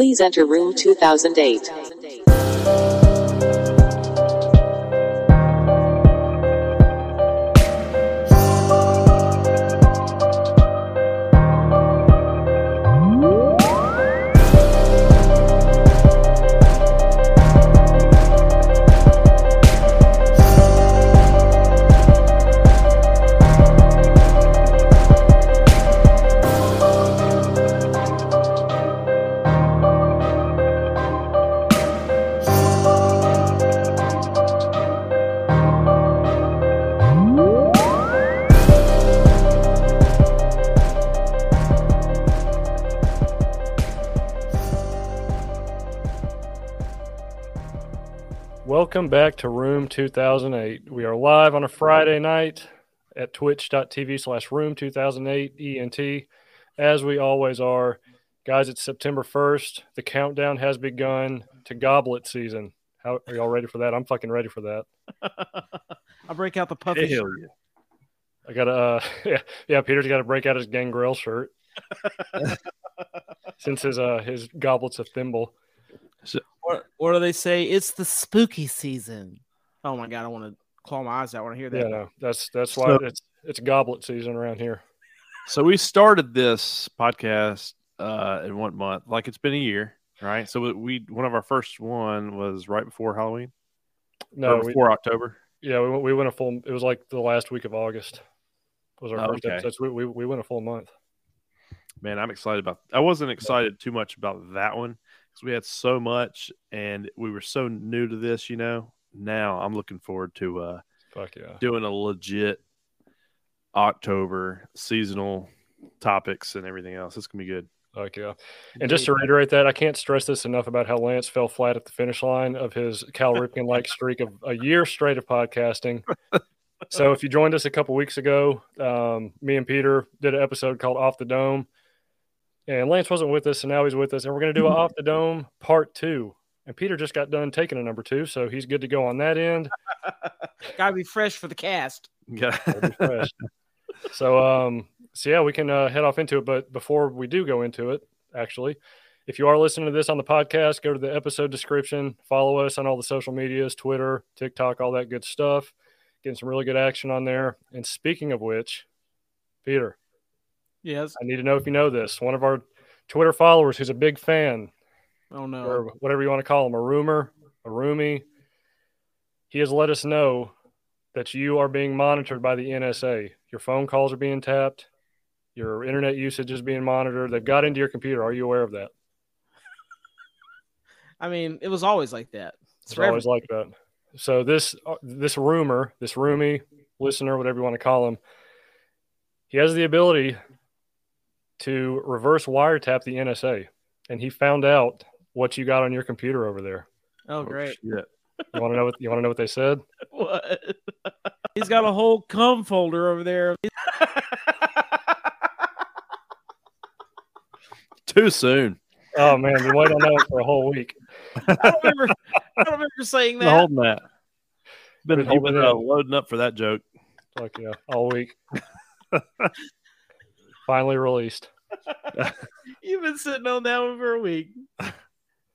Please enter room 2008. Back to Room 2008. We are live on a Friday night at twitch.tv slash room 2008 ENT, as we always are. Guys, it's September 1st. The countdown has begun to goblet season. How are y'all ready for that? I'm fucking ready for that. I'll break out the puffy Hell shirt. yeah. I gotta, uh, yeah, yeah. Peter's got to break out his gangrel shirt since his uh his goblet's a thimble. What, what do they say? It's the spooky season. Oh my god, I want to claw my eyes out when I hear that. Yeah, no, that's that's why So- it's it's goblet season around here. So we started this podcast uh in one month, like it's been a year, right? So we, we one of our first one was right before Halloween, No, or we, before October. Yeah, we went, we went a full. It was like the last week of August. Was our Oh, first okay. episode. So we, we we went a full month. Man, I'm excited about. I wasn't excited too much about that one because we had so much and we were so new to this. You know, now I'm looking forward to uh Fuck yeah. doing a legit October seasonal topics and everything else. It's gonna be good. Fuck yeah. And just to reiterate that, I can't stress this enough about how Lance fell flat at the finish line of his Cal Ripken like streak of a year straight of podcasting. So if you joined us a couple weeks ago, um, me and Peter did an episode called Off the Dome. And Lance wasn't with us, and now he's with us. And we're going to do an Off the Dome part two. And Peter just got done taking a number two, so he's good to go on that end. Gotta be fresh for the cast. Yeah. It'll be fresh. so um so yeah we can uh, head off into it but before we do go into it actually if you are listening to this on the podcast go to the episode description follow us on all the social medias twitter tiktok all that good stuff getting some really good action on there and speaking of which peter Yes. i need to know if you know this one of our twitter followers who's a big fan Oh no. or whatever you want to call him, a rumor, a roomie. He has let us know that you are being monitored by the NSA. Your phone calls are being tapped. Your internet usage is being monitored. They've got into your computer. Are you aware of that? I mean, it was always like that. It's forever. always like that. So this uh, this rumor, this roomie, listener, whatever you want to call him, he has the ability to reverse wiretap the NSA, and he found out what you got on your computer over there. Oh great. shit. You want to know what you want to know what they said? What? He's got a whole cum folder over there. Too soon. Oh man, been waiting on that for a whole week. I don't remember. I don't remember saying Been that. holding that. Been, Been holding been it uh, in. loading up for that joke. Fuck yeah, all week. Finally released. You've been sitting on that one for a week. Oh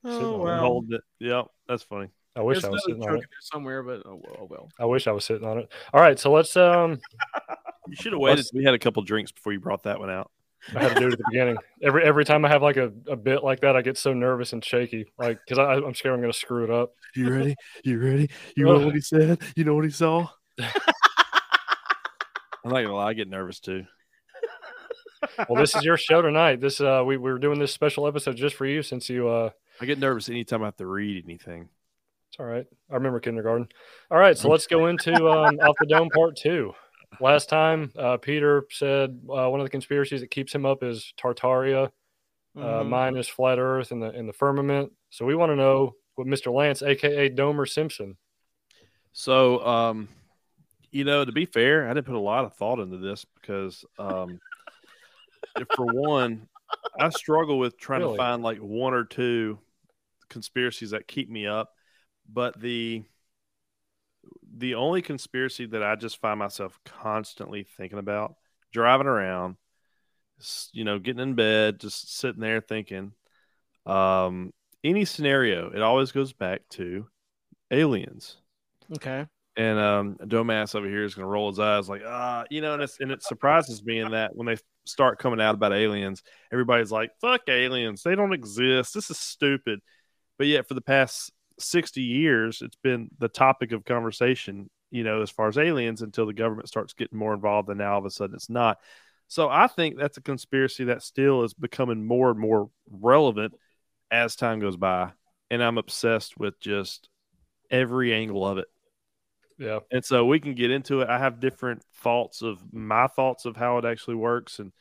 on it. Been wow. holding it. Yep, that's funny. I wish There's I was sitting on it. somewhere, but oh well. Oh, well. I wish I was sitting on it. All right, so let's um You should have waited. till We had a couple drinks before you brought that one out. I had to do it at the beginning. Every every time I have like a, a bit like that, I get so nervous and shaky, like because I'm scared I'm gonna screw it up. You ready? You ready? You know what he said? You know what he saw? I'm not gonna lie, I get nervous too. Well, this is your show tonight. This uh we we're doing this special episode just for you since you uh I get nervous anytime I have to read anything. it's all right. I remember kindergarten. All right, so let's go into um off the dome part two. Last time, uh, Peter said uh, one of the conspiracies that keeps him up is Tartaria. Uh, Mhm. mine is flat Earth and the in the firmament. So we want to know what Mr. Lance, aka Domer Simpson. So, um, you know, to be fair, I didn't put a lot of thought into this because, um, for one, I struggle with trying Really? to find like one or two conspiracies that keep me up. But the the only conspiracy that I just find myself constantly thinking about, driving around, you know, getting in bed, just sitting there thinking, Um, any scenario, it always goes back to aliens. Okay. And um, over here is going to roll his eyes like, ah, you know, and, it's, and it surprises me in that when they start coming out about aliens, everybody's like, fuck aliens. They don't exist. This is stupid. But yet, for the past 60 years, it's been the topic of conversation, you know, as far as aliens until the government starts getting more involved. And now all of a sudden it's not. So I think that's a conspiracy that still is becoming more and more relevant as time goes by. And I'm obsessed with just every angle of it. Yeah. And so we can get into it. I have different thoughts of my thoughts of how it actually works and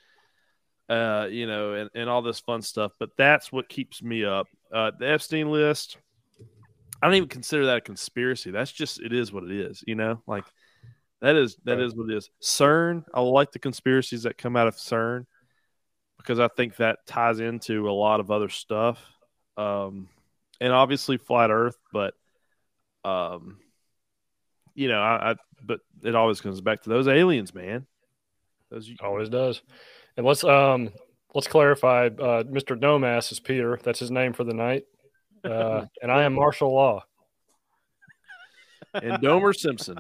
uh, you know, and, and all this fun stuff. But that's what keeps me up. Uh, the Epstein list, I don't even consider that a conspiracy. That's just it is what it is, you know? Like that is that is what it is. CERN, I like the conspiracies that come out of CERN because I think that ties into a lot of other stuff. Um and obviously flat earth, but um you know, I, I but it always comes back to those aliens, man. Those Always does. And let's um let's clarify. Uh, Mr. Domas is Peter. That's his name for the night. Uh, and I am martial law. and Domer Simpson.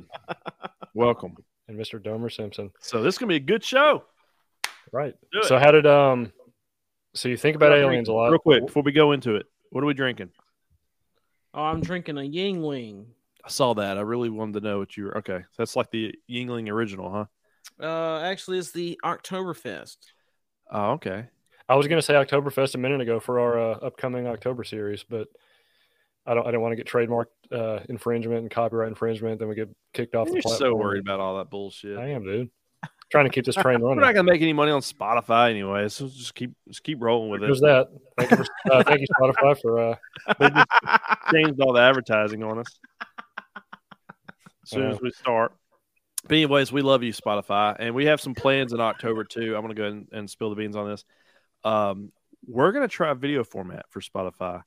Welcome. And Mr. Domer Simpson. So this is gonna be a good show. Right. So how did um? So you think about What are aliens a lot. Real quick before we go into it, what are we drinking? Oh, I'm drinking a Yuengling. I saw that. I really wanted to know what you were. Okay, so that's like the Yuengling original, huh? Uh, actually, it's the Oktoberfest. Oh, okay. I was going to say Oktoberfest a minute ago for our uh, upcoming October series, but I don't. I don't want to get trademark uh, infringement and copyright infringement. Then we get kicked off You're the so worried about all that bullshit. I am, dude. Trying to keep this train running. We're not gonna make any money on Spotify anyway, so just keep just keep rolling with There's it. There's that. Thank you, for, uh, thank you Spotify, for uh, They changed all the advertising on us as soon as we start. But anyways, we love you, Spotify, and we have some plans in October too. I'm gonna go ahead and, and spill the beans on this. Um, we're gonna try a video format for Spotify.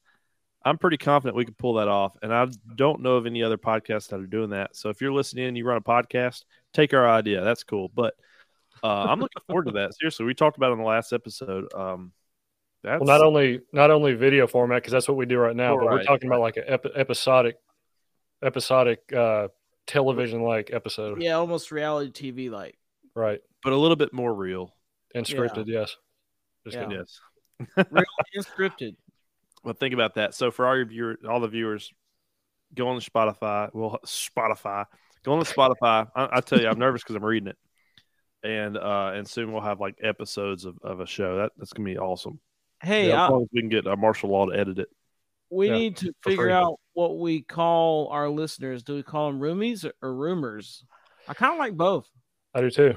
I'm pretty confident we can pull that off, and I don't know of any other podcasts that are doing that. So if you're listening and you run a podcast, take our idea. That's cool. But uh, I'm looking forward to that. Seriously, we talked about it in the last episode. Um, that's well, not only not only video format because that's what we do right now, but we're Right, talking about like an ep- episodic, episodic uh, television like episode, Yeah, almost reality TV like. right? but a little bit more real. And Yeah. scripted, yes. Just Yeah. kidding. Yes. Real and scripted. Well, think about that. So for all your viewers, all the viewers, go on to Spotify. Well, Spotify. Go on to Spotify. I, I tell you, I'm nervous because I'm reading it, and uh, and soon we'll have like episodes of, of a show. That that's gonna be awesome. Hey, Yeah, I- as long as we can get a martial law to edit it. we Yeah, need to figure free. out what we call our listeners. Do we call them roomies or, or rumors? I kind of like both. I do too.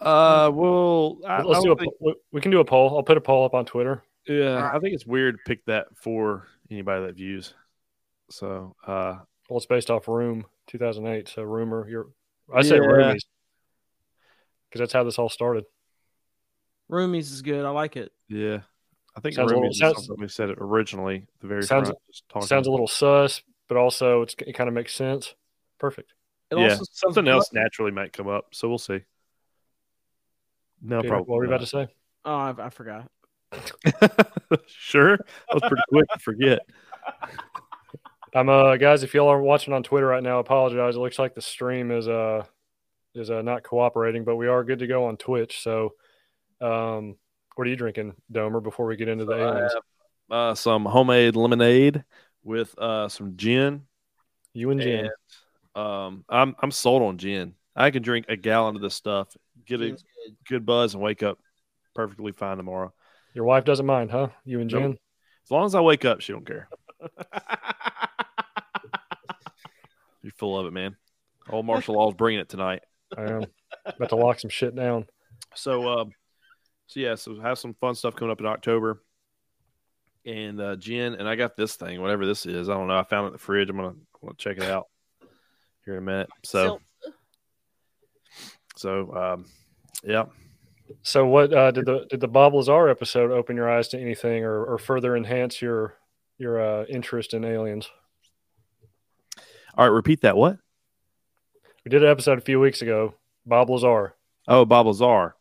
Uh, well, I, Let's I do a. don't think- we- We can do a poll. I'll put a poll up on Twitter. yeah, I think it's weird to pick that for anybody that views. So, uh, Well, it's based off Room 2008. So rumor, you're. I say Yeah. roomies because that's how this all started. Roomies is good. I like it. yeah, I think Sounds a little- sounds- something we said it originally. The very Sounds- front, just. Sounds a little sus, but also it's, it kind of makes sense. Perfect. It yeah, also something else fun. naturally might come up, so we'll see. No Peter, problem. what were you about to say? Oh, I, I forgot. sure, that was pretty quick to forget. I'm uh guys, if y'all are watching on Twitter right now, I apologize. It looks like the stream is uh is uh, not cooperating, but we are good to go on Twitch. So, um, what are you drinking, Domer? Before we get into the aliens, have, uh, some homemade lemonade with uh, some gin. you and gin. And, um, I'm I'm sold on gin. I can drink a gallon of this stuff, get a Seems good. good buzz, and wake up perfectly fine tomorrow. Your wife doesn't mind, huh? You and Nope. Jen. As long as I wake up, she don't care. You're full of it, man. Old martial law's bringing it tonight. I am about to lock some shit down. So, um, so yeah, so have some fun stuff coming up in October. And uh, gin, and I got this thing, whatever this is. I don't know. I found it in the fridge. I'm gonna, gonna check it out here in a minute. So, so um, yeah. So, what uh, did the did the Bob Lazar episode open your eyes to anything, or, or further enhance your your uh, interest in aliens? All right, repeat that. What? We did an episode a few weeks ago. Bob Lazar. Oh, Bob Lazar.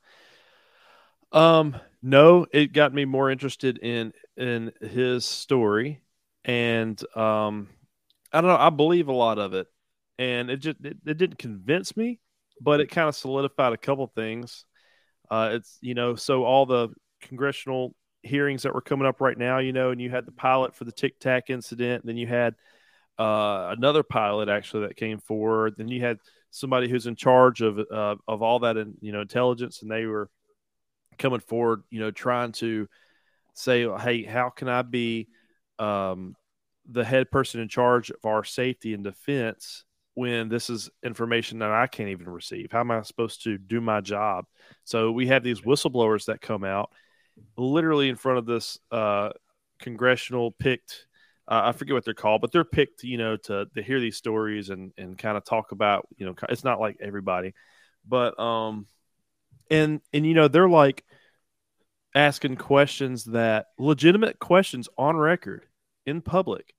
Um, No, it got me more interested in in his story, and um, I don't know. I believe a lot of it, and it just it, it didn't convince me, but it kind of solidified a couple things. Uh, it's you know, so all the congressional hearings that were coming up right now, you know, and you had the pilot for the Tic Tac incident, then you had uh, another pilot actually that came forward, then you had somebody who's in charge of uh, of all that in you know intelligence, and they were coming forward, you know, trying to say, hey, how can I be um, the head person in charge of our safety and defense when this is information that I can't even receive? How am I supposed to do my job? So we have these whistleblowers that come out literally in front of this uh, congressional picked. Uh, I forget what they're called, but they're picked, you know, to to hear these stories and and kind of talk about, you know, it's not like everybody, but um, and and you know they're like asking questions that legitimate questions on record in public,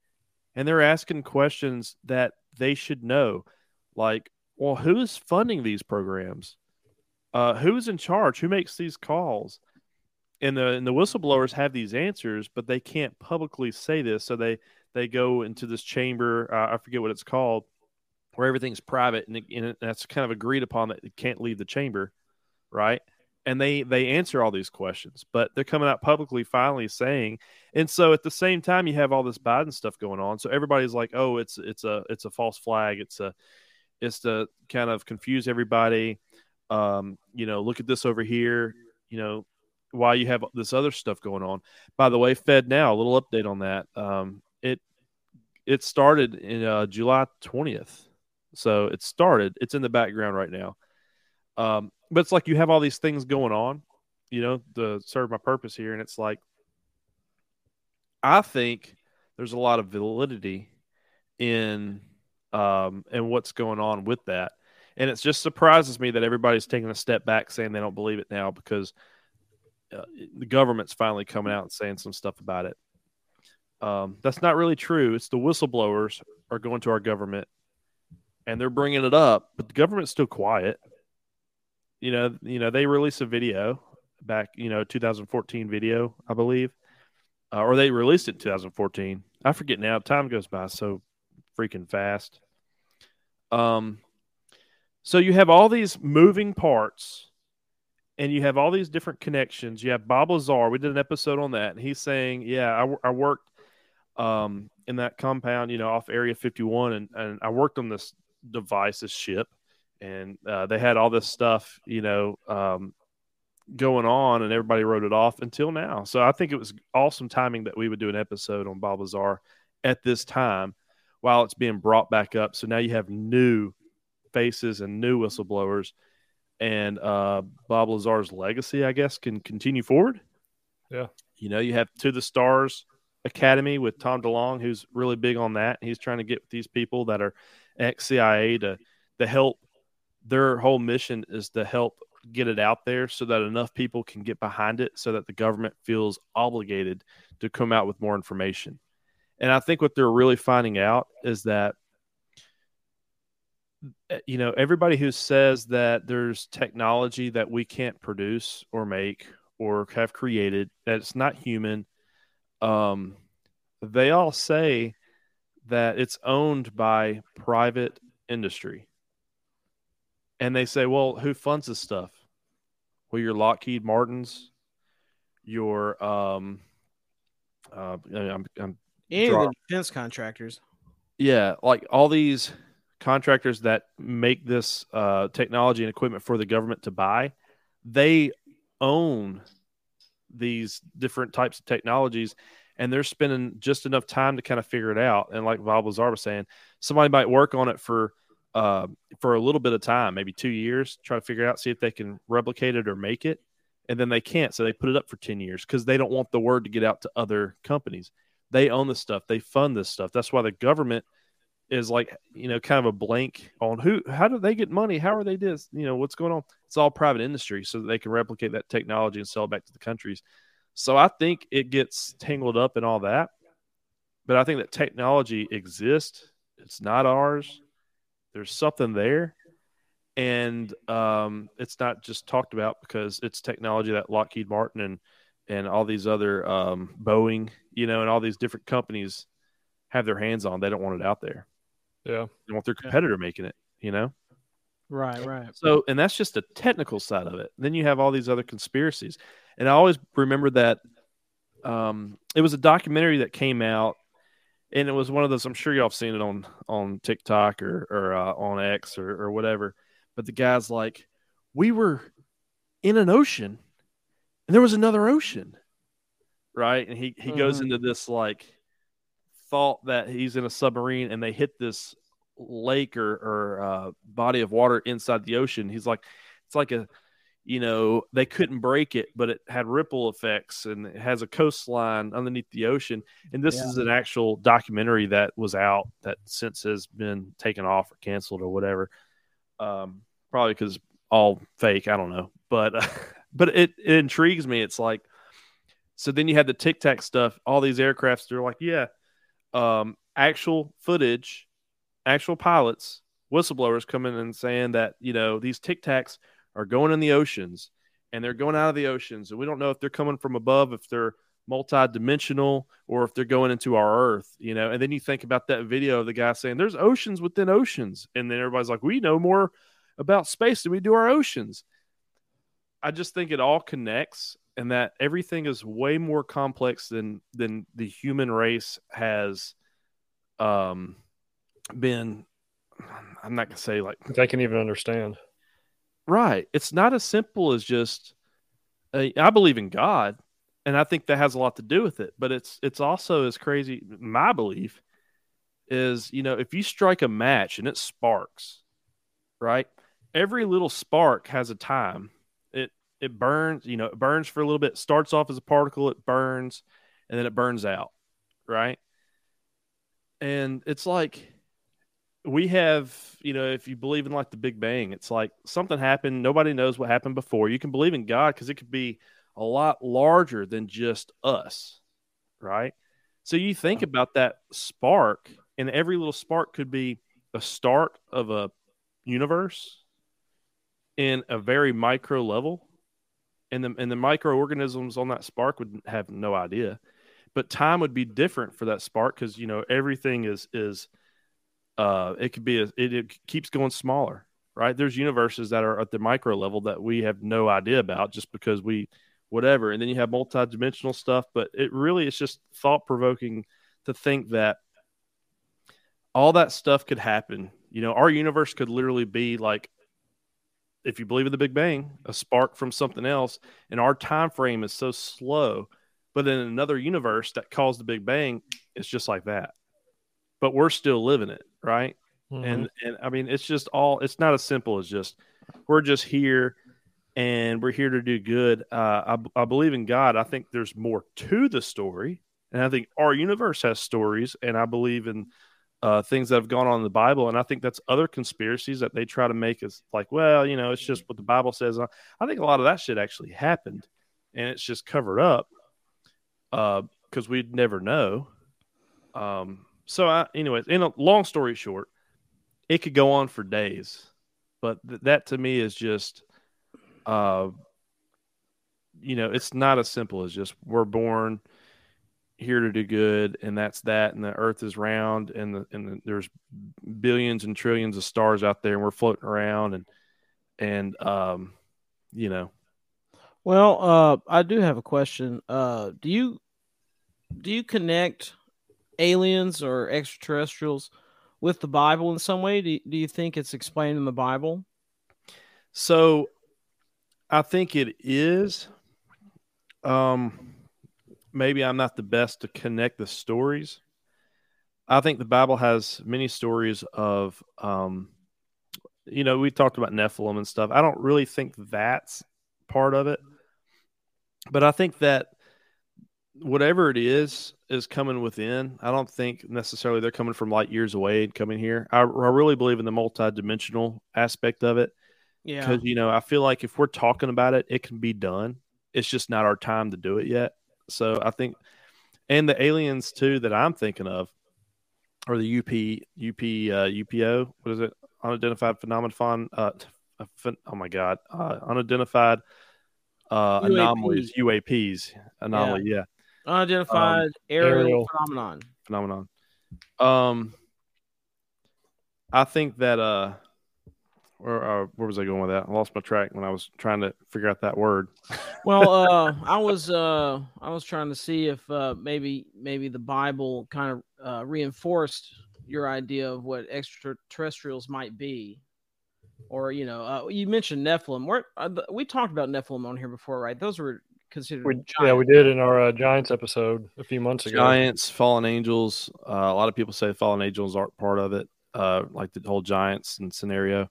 and they're asking questions that they should know, like, well, who is funding these programs? Uh, who's in charge? Who makes these calls? and the and the whistleblowers have these answers, but they can't publicly say this. So they they go into this chamber. Uh, I forget what it's called, where everything's private, and, it, and that's kind of agreed upon that it can't leave the chamber, right? And they they answer all these questions, but they're coming out publicly, finally saying. And so at the same time, you have all this Biden stuff going on. So everybody's like, "Oh, it's it's a it's a false flag. It's a it's to kind of confuse everybody." Um, you know, look at this over here. You know, why you have this other stuff going on. By the way, Fed now a little update on that. Um, it it started in uh, July twentieth, so it started. It's in the background right now. Um, but it's like you have all these things going on, you know, to serve my purpose here, and it's like I think there's a lot of validity in um and what's going on with that. And it just surprises me that everybody's taking a step back saying they don't believe it now because uh, the government's finally coming out and saying some stuff about it. Um, that's not really true. It's the whistleblowers are going to our government and they're bringing it up, but the government's still quiet. You know, you know, they released a video back, you know, 2014 video, I believe, uh, or they released it in 2014. I forget now. Time goes by so freaking fast. Um, so you have all these moving parts and you have all these different connections. You have Bob Lazar. We did an episode on that. And he's saying, yeah, I, I worked um, in that compound, you know, off Area 51, and, and I worked on this device, this ship, and uh, they had all this stuff, you know, um, going on, and everybody wrote it off until now. So I think it was awesome timing that we would do an episode on Bob Lazar at this time while it's being brought back up. So now you have new faces and new whistleblowers – and uh, Bob Lazar's legacy, I guess, can continue forward. Yeah. You know, you have To the Stars Academy with Tom DeLonge, who's really big on that. He's trying to get these people that are ex CIA to, to help. Their whole mission is to help get it out there so that enough people can get behind it so that the government feels obligated to come out with more information. And I think what they're really finding out is that Eh, you know, everybody who says that there's technology that we can't produce or make or have created that it's not human, um, they all say that it's owned by private industry. And they say, well, who funds this stuff? Well, your Lockheed Martins, your um, uh, I'm, I'm any of the defense contractors. Yeah, like all these contractors that make this uh, technology and equipment for the government to buy, they own these different types of technologies and they're spending just enough time to kind of figure it out. And like Bob Lazar was saying, somebody might work on it for uh, for a little bit of time, maybe two years, try to figure out, see if they can replicate it or make it, and then they can't, so they put it up for ten years because they don't want the word to get out to other companies. They own this stuff, they fund this stuff. That's why the government is like you know kind of a blank on who how do they get money? How are they this? You know what's going on? It's all private industry so that they can replicate that technology and sell it back to the countries. So i think it gets tangled up in all that. But i think that technology exists. It's not ours there's something there and um, it's not just talked about because it's technology that Lockheed Martin and and all these other um, Boeing, you know, and all these different companies have their hands on. They don't want it out there. Yeah. They want their competitor making it, you know? Right, right. So, and that's just a technical side of it. Then you have all these other conspiracies. And I always remember that um, it was a documentary that came out, and it was one of those. I'm sure y'all have seen it on on TikTok or or uh, on X or or whatever. But the guy's like, "We were in an ocean, and there was another ocean, right?" And he he goes Mhm. into this like thought that he's in a submarine, and they hit this lake or or uh, body of water inside the ocean. He's like, it's like a you know, they couldn't break it, but it had ripple effects and it has a coastline underneath the ocean. And this Yeah. is an actual documentary that was out that since has been taken off or canceled or whatever. Um, probably because all fake. I don't know, but but it, it intrigues me. It's like so. Then you had the Tic Tac stuff. All these aircrafts. They're like, yeah, um, actual footage, actual pilots, whistleblowers coming and saying that you know these Tic Tacs are going in the oceans and they're going out of the oceans and we don't know if they're coming from above if they're multi-dimensional or if they're going into our earth you know and then you think about that video of the guy saying there's oceans within oceans and then everybody's like we know more about space than we do our oceans i just think it all connects and that everything is way more complex than than the human race has um been i'm not gonna say like They can even understand. Right. It's not as simple as just uh, I believe in God, and I think that has a lot to do with it. But it's it's also as crazy. My belief is, you know, if you strike a match and it sparks, right? Every little spark has a time. It it burns. You know, it burns for a little bit. Starts off as a particle. It burns, and then it burns out, right? And it's like we have, you know, if you believe in like the Big Bang, it's like something happened. Nobody knows what happened before. You can believe in God because it could be a lot larger than just us, right? So you think about that spark, and every little spark could be the start of a universe in a very micro level. And the, and the microorganisms on that spark would have no idea. But time would be different for that spark because, you know, everything is, is, uh, it could be a, it, it keeps going smaller, right? There's universes that are at the micro level that we have no idea about just because we whatever, and then you have multidimensional stuff. But it really is just thought provoking to think that all that stuff could happen. You know, our universe could literally be like, if you believe in the Big Bang, a spark from something else, and our time frame is so slow. But in another universe that caused the Big Bang, it's just like that but we're still living it, right? Mhm. And and I mean, it's just all. It's not as simple as just we're just here and we're here to do good. Uh, I I believe in God. I think there's more to the story, and I think our universe has stories, and I believe in. Uh, things that have gone on in the Bible, and I think that's other conspiracies that they try to make us like, well, you know, it's just what the Bible says. I think a lot of that shit actually happened, and it's just covered up because we'd never know. Um, so, I, anyways, in a long story short, it could go on for days, but th- that to me is just, uh, you know, it's not as simple as just we're born here to do good, and that's that, and the Earth is round, and the, and the, there's billions and trillions of stars out there, and we're floating around, and and um, you know, Well, uh, I do have a question. Uh, do you do you connect aliens or extraterrestrials with the Bible in some way? Do you, do you think it's explained in the Bible? So I think it is. Um, maybe I'm not the best to connect the stories. I think the Bible has many stories of, um, you know, we talked about Nephilim and stuff. I don't really think that's part of it, but I think that whatever it is is coming within. I don't think necessarily they're coming from light years away and coming here. I, I really believe in the multi-dimensional aspect of it Yeah. because you know I feel like if we're talking about it, it can be done. It's just not our time to do it yet. So I think, and the aliens too that I'm thinking of, or the UP UP uh, UPO. What is it? Unidentified phenomenon uh, oh my god, uh, unidentified uh, UAP. anomalies, UAPs, anomaly, yeah. Unidentified aerial, aerial. phenomenon. phenomenon. Um, I think that uh, where uh, where was I going with that? I lost my track when I was trying to figure out that word. Well, uh, I was uh, I was trying to see if uh, maybe maybe the Bible kind of uh, reinforced your idea of what extraterrestrials might be, or you know, uh, you mentioned Nephilim. We're, uh, we talked about Nephilim on here before, right? Those were considered. We, yeah, we did in our uh, Giants episode a few months ago. Giants, fallen angels. Uh, a lot of people say fallen angels aren't part of it. Uh, like the whole giants and scenario.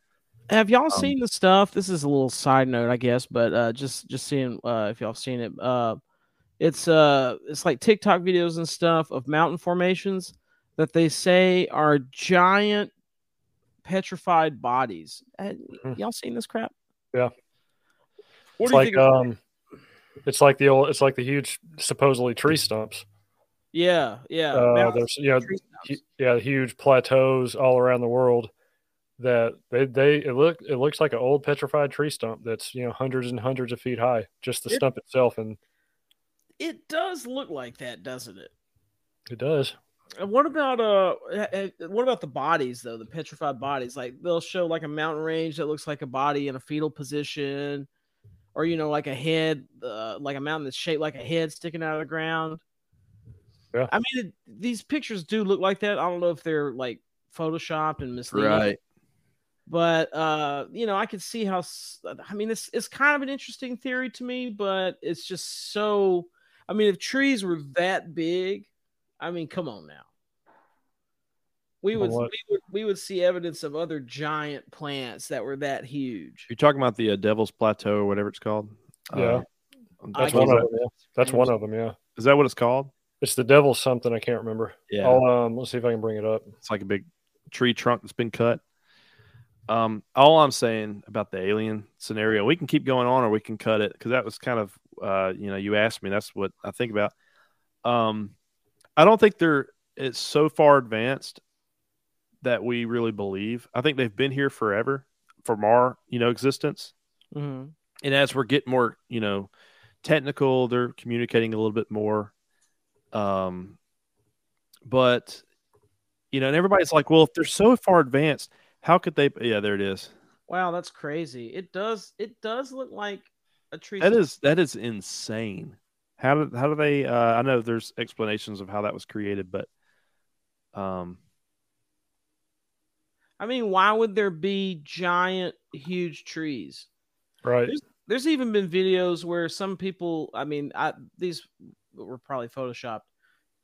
Have y'all Um, seen the stuff? This is a little side note, I guess, but uh, just just seeing uh, if y'all have seen it. Uh, it's uh, it's like TikTok videos and stuff of mountain formations that they say are giant petrified bodies. Uh, Hmm. y'all seen this crap? Yeah. What it's do you like think? um, it's like the old, it's like the huge supposedly tree stumps. yeah, yeah. Uh, there's you know, hu- yeah, huge plateaus all around the world that they they it look it looks like an old petrified tree stump that's you know hundreds and hundreds of feet high, just the It- stump itself, and It does look like that, doesn't it? it does. And what about uh eh, eh, what about the bodies though the petrified bodies like they'll show like a mountain range that looks like a body in a fetal position or you know like a head uh, like a mountain that's shaped like a head sticking out of the ground Yeah. i mean it, these pictures do look like that i don't know if they're like photoshopped and misleading Right. but uh you know i could see how I mean it's it's kind of an interesting theory to me but it's just so i mean if trees were that big i mean come on now we would, what? we would we would see evidence of other giant plants that were that huge You're talking about the uh, Devil's Plateau or whatever it's called. Yeah. Uh, That's I one of them. Yeah. That's one of them. Yeah, is that what it's called? it's the devil's something I can't remember. Yeah. I'll um, let's see if I can bring it up. It's like a big tree trunk that's been cut. Um, all I'm saying about the alien scenario, we can keep going on or we can cut it because that was kind of, uh, you know, you asked me. That's what I think about. Um, I don't think they're it's so far advanced that we really believe. I think they've been here forever from our, you know, existence. Mhm. and as we're getting more you know technical they're communicating a little bit more um but you know and everybody's like well if they're so far advanced how could they yeah there it is wow that's crazy it does it does look like a tree that is that is insane how do how do they uh i know there's explanations of how that was created but um i mean why would there be giant huge trees? Right. there's even been videos where some people i mean I, these were probably photoshopped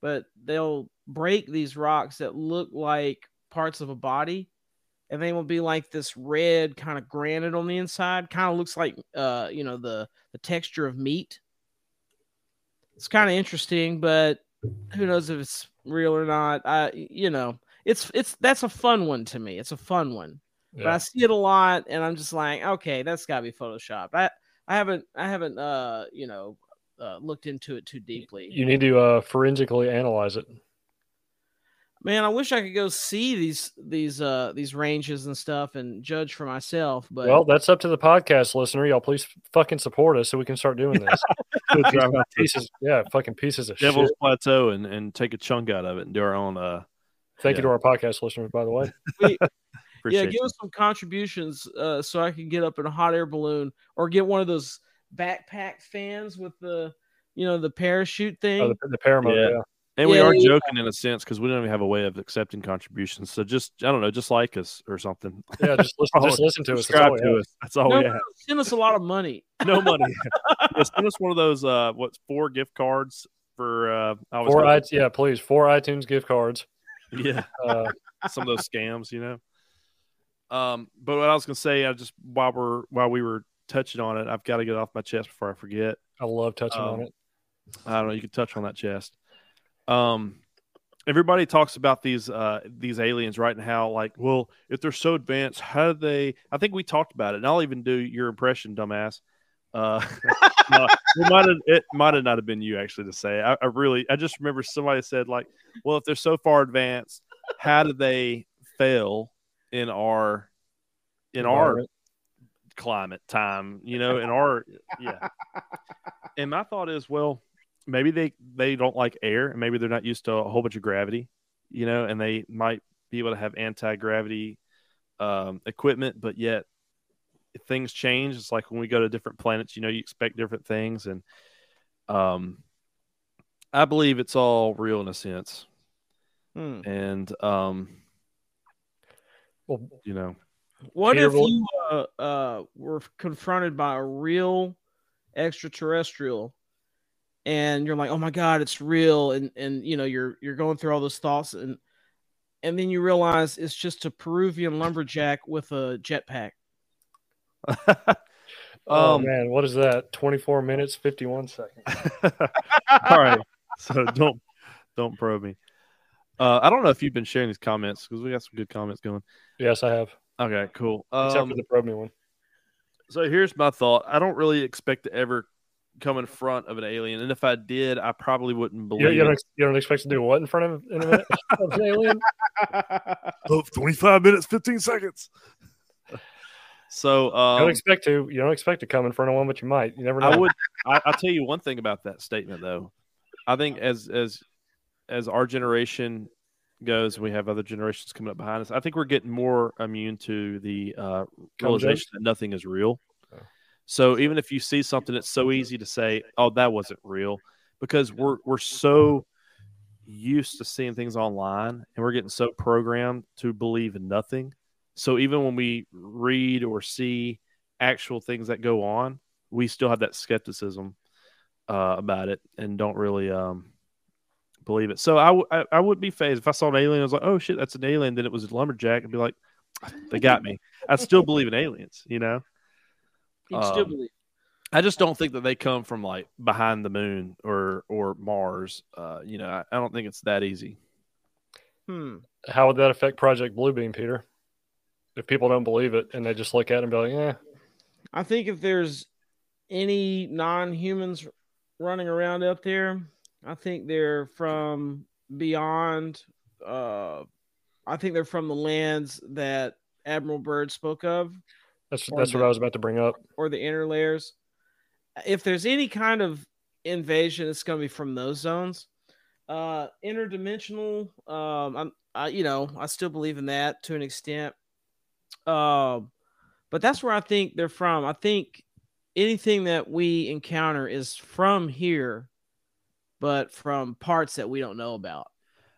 but they'll break these rocks that look like parts of a body and they will be like this red kind of granite on the inside kind of looks like uh you know the the texture of meat. It's kind of interesting but who knows if it's real or not. I you know it's it's that's a fun one to me it's a fun one but I see it a lot, and I'm just like, okay, that's got to be Photoshop. I I haven't I haven't uh you know uh, looked into it too deeply. You need to uh, forensically analyze it. Man, I wish I could go see these these uh these ranges and stuff and judge for myself. But well, that's up to the podcast listener. Y'all please fucking support us so we can start doing this. drive out to pieces, yeah, fucking pieces of devil's shit. plateau and and take a chunk out of it and do our own uh Thank you to our podcast listeners, by the way. yeah, give you. us some contributions uh, so I can get up in a hot air balloon or get one of those backpack fans with the you know the parachute thing. Oh, the, the paramotor, Yeah. yeah. And we are yeah. joking in a sense because we don't even have a way of accepting contributions. So just I don't know, just like us or something. Yeah, just listen, just listen to us. Subscribe to us. That's all no, we no, have. send us a lot of money. No money. yeah, send us one of those uh what's four gift cards for uh I was Four gonna- i yeah, please. Four iTunes gift cards. Yeah, Uh, some of those scams, you know. Um, but what I was gonna say, I just while we're while we were touching on it, I've got to get off my chest before I forget. I love touching on Um, it. I don't know. You can touch on that chest. Um, everybody talks about these uh these aliens, right? And how like, well, if they're so advanced, how do they? I think we talked about it, and I'll even do your impression, dumbass. Uh, no, it might have it might have not have been you actually to say. I, I really, I just remember somebody said like, well, if they're so far advanced, how do they fail in our in our climate time, you know, in our yeah. And my thought is, well, maybe they they don't like air, and maybe they're not used to a whole bunch of gravity, you know, and they might be able to have anti gravity um, equipment, but yet things change. It's like when we go to different planets, you know, you expect different things, and um, I believe it's all real in a sense, Hmm. and um, Well, you know, What Peter if will- you uh, uh, were confronted by a real extraterrestrial, and you're like, "Oh my god, it's real," and and you know you're you're going through all those thoughts, and and then you realize it's just a Peruvian lumberjack with a jetpack. oh Um, man, what is that? Twenty four minutes, fifty one seconds. all right. So don't don't probe me. Uh, I don't know if you've been sharing these comments because we got some good comments going. Yes, I have. Okay, cool. Except Um, for the probe me one. So here's my thought. I don't really expect to ever come in front of an alien, and if I did, I probably wouldn't believe you, don't, it. ex- you don't expect to do what in front of in a minute? of an alien? Oh, 25 minutes, 15 seconds. So You don't um, expect to. You don't expect to come in front of one, but you might. You never know. I would. I, I'll tell you one thing about that statement, though. I think as as as our generation goes, we have other generations coming up behind us. I think we're getting more immune to the uh, realization that nothing is real. Oh. So even if you see something, it's so easy to say, "Oh, that wasn't real," because we're we're so used to seeing things online, and we're getting so programmed to believe in nothing. So even when we read or see actual things that go on, we still have that skepticism uh, about it and don't really um, believe it. So I, w- I, I would be phased if I saw an alien. I was like, oh shit, that's an alien. Then it was a lumberjack. I'd be like, they got me. I still believe in aliens. You know, You still Um, believe? I just don't think that they come from like behind the moon or or Mars. Uh, you know, I, I don't think it's that easy. Hmm. How would that affect Project Bluebeam, Peter? If people don't believe it and they just look at it and be like, "Yeah, I think if there's any non-humans running around up there, I think they're from beyond. Uh, I think they're from the lands that Admiral Byrd spoke of, that's that's what I was about to bring up." or the inner layers. If there's any kind of invasion, it's going to be from those zones. Uh, interdimensional. Um, I'm, I, you know, I still believe in that to an extent. Um, but that's where I think they're from. I think anything that we encounter is from here, but from parts that we don't know about.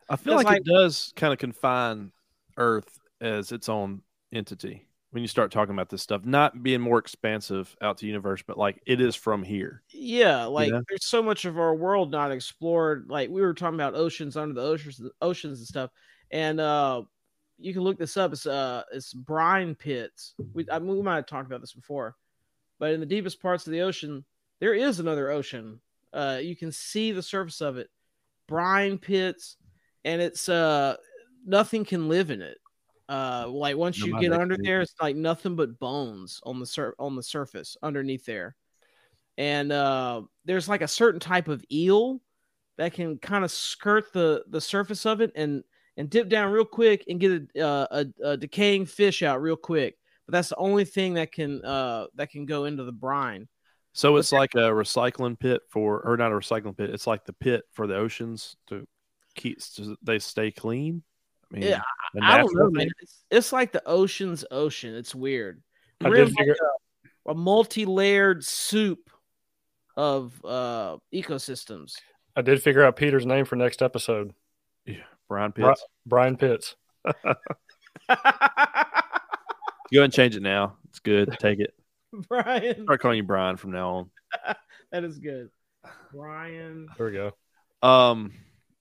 I feel like, like- it does kind of confine Earth as its own entity when you start talking about this stuff, not being more expansive out to the universe, but like it is from here. Yeah, like know? there's so much of our world not explored. Like we were talking about oceans under the oceans, oceans and stuff. And uh you can look this up. It's uh it's brine pits. We I mean, we might have talked about this before, but in the deepest parts of the ocean, there is another ocean. Uh, you can see the surface of it, brine pits, and it's uh nothing can live in it. Uh, like once you get under there, it's like nothing but bones on the sur- on the surface underneath there and uh, there's like a certain type of eel that can kind of skirt the the surface of it and and dip down real quick and get a, uh, a, a decaying fish out real quick. But that's the only thing that can uh, that can go into the brine. So it's like a recycling pit for, or not a recycling pit. It's like the pit for the oceans to keep so they stay clean. I mean, Yeah, a I don't know, man. It's, it's like the ocean's ocean. It's weird. We're did in like a, a multi-layered soup of uh, ecosystems. I did figure out Peter's name for next episode. Brian Bri- Pitts. Brian Pitts. Go ahead and change it now. It's good. Take it. Brian, Start calling you Brian from now on. that is good. Brian. There we go. Um,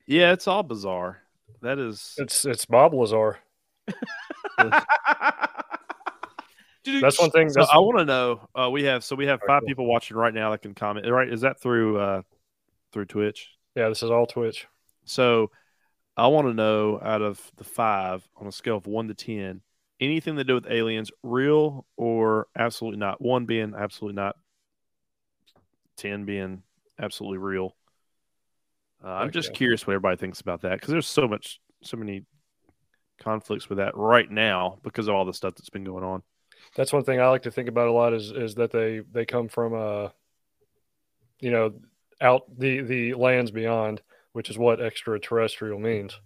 yeah, it's all bizarre. That is. It's it's Bob Lazar. Dude, That's one thing. So That's, I want to know. Uh, we have so we have All right, five cool. people watching right now that can comment. Right? Is that through uh through Twitch? yeah, this is all Twitch. So I want to know out of the five on a scale of one to ten, anything to do with aliens, real or absolutely not. One being absolutely not, ten being absolutely real. Uh, I'm just curious what everybody thinks about that because there's so much, so many conflicts with that right now because of all the stuff that's been going on. That's one thing I like to think about a lot is is that they they come from uh you know out the the lands beyond, which is what extraterrestrial means.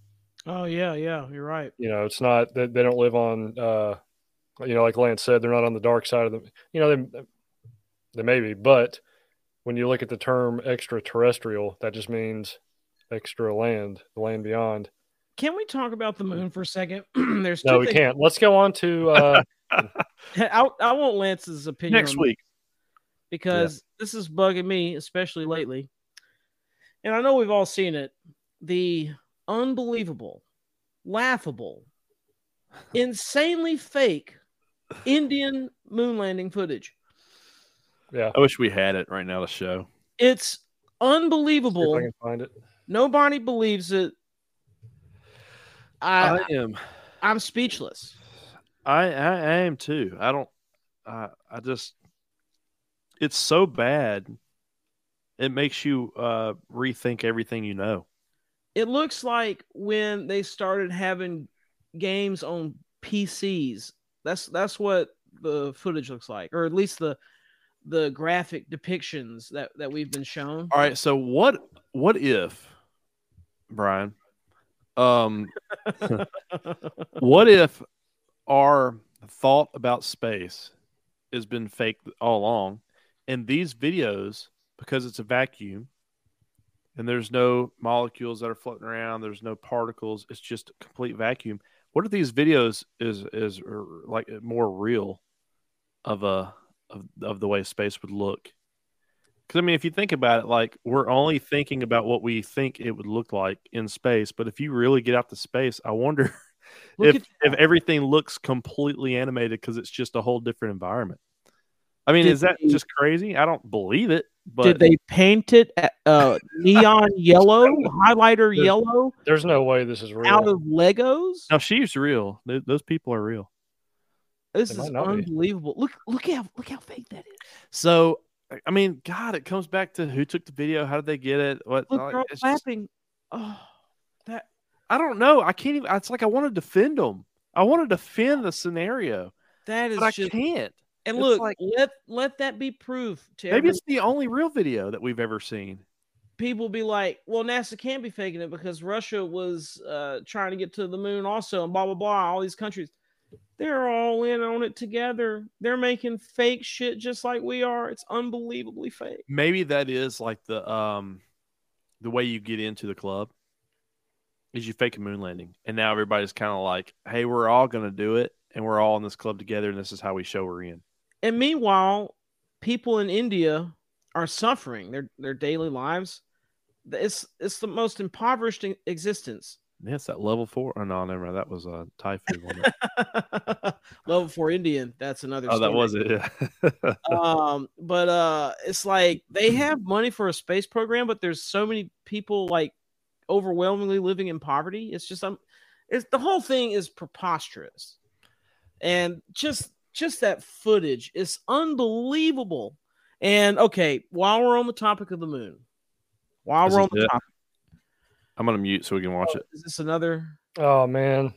Oh yeah, yeah, you're right. You know, it's not that they don't live on uh you know like Lance said they're not on the dark side of the you know they they may be, but when you look at the term extraterrestrial, that just means extra land, the land beyond. Can we talk about the moon for a second? There's No, two we things- can't. Let's go on to uh I, I want Lance's opinion Next week. because this is bugging me, especially lately. And I know we've all seen it. The unbelievable, laughable, insanely fake Indian moon landing footage. yeah. I wish we had it right now to show. It's See if unbelievable. I can find it. Nobody believes it. I, I am. I'm speechless. I, I I am too. I don't. I I just. It's so bad. It makes you uh, rethink everything you know. It looks like when they started having games on PCs. That's that's what the footage looks like, or at least the the graphic depictions that that we've been shown. All right. So what? What if, Brian? Um, what if our thought about space has been fake all along, and these videos, because it's a vacuum, and there's no molecules that are floating around, there's no particles, it's just a complete vacuum. What if these videos is is like more real of a of, of the way space would look? Because I mean, if you think about it, like we're only thinking about what we think it would look like in space, but if you really get out to space, I wonder Look if if everything looks completely animated because it's just a whole different environment. I mean, Did is that they- just crazy? I don't believe it, but Did they paint it uh, neon yellow, highlighter There's- yellow, There's no way this is real. out of Legos? no, she's real. Th- those people are real. This It is not be. unbelievable. Look, look how look how fake that is. So, I- mean, God, it comes back to who took the video, how did they get it? What? Look, like, it's just- Oh, that I don't know. I can't even. It's like I want to defend them. I want to defend the scenario, that is but I can't. And it's look, like- let let that be proof to Maybe it's the only real video that we've ever seen. people. Be like, well, NASA can't be faking it because Russia was uh, trying to get to the moon also, and blah blah blah. All these countries, they're all in on it together. They're making fake shit just like we are. It's unbelievably fake. maybe that is like the um the way you get into the club is you fake a moon landing and now everybody's kind of like hey we're all gonna do it and we're all in this club together and this is how we show we're in And meanwhile, people in India are suffering their their daily lives. It's it's the most impoverished existence. yeah it's that level four oh no never mind that was a thai food wasn't it? Level four Indian. That's another. oh that was it yeah um but uh it's like they have money for a space program but there's so many people like overwhelmingly living in poverty it's just um it's the whole thing is preposterous and just just that footage is unbelievable and okay while we're on the topic of the moon while This we're on the it. topic i'm gonna mute so we can watch it is this another Oh man.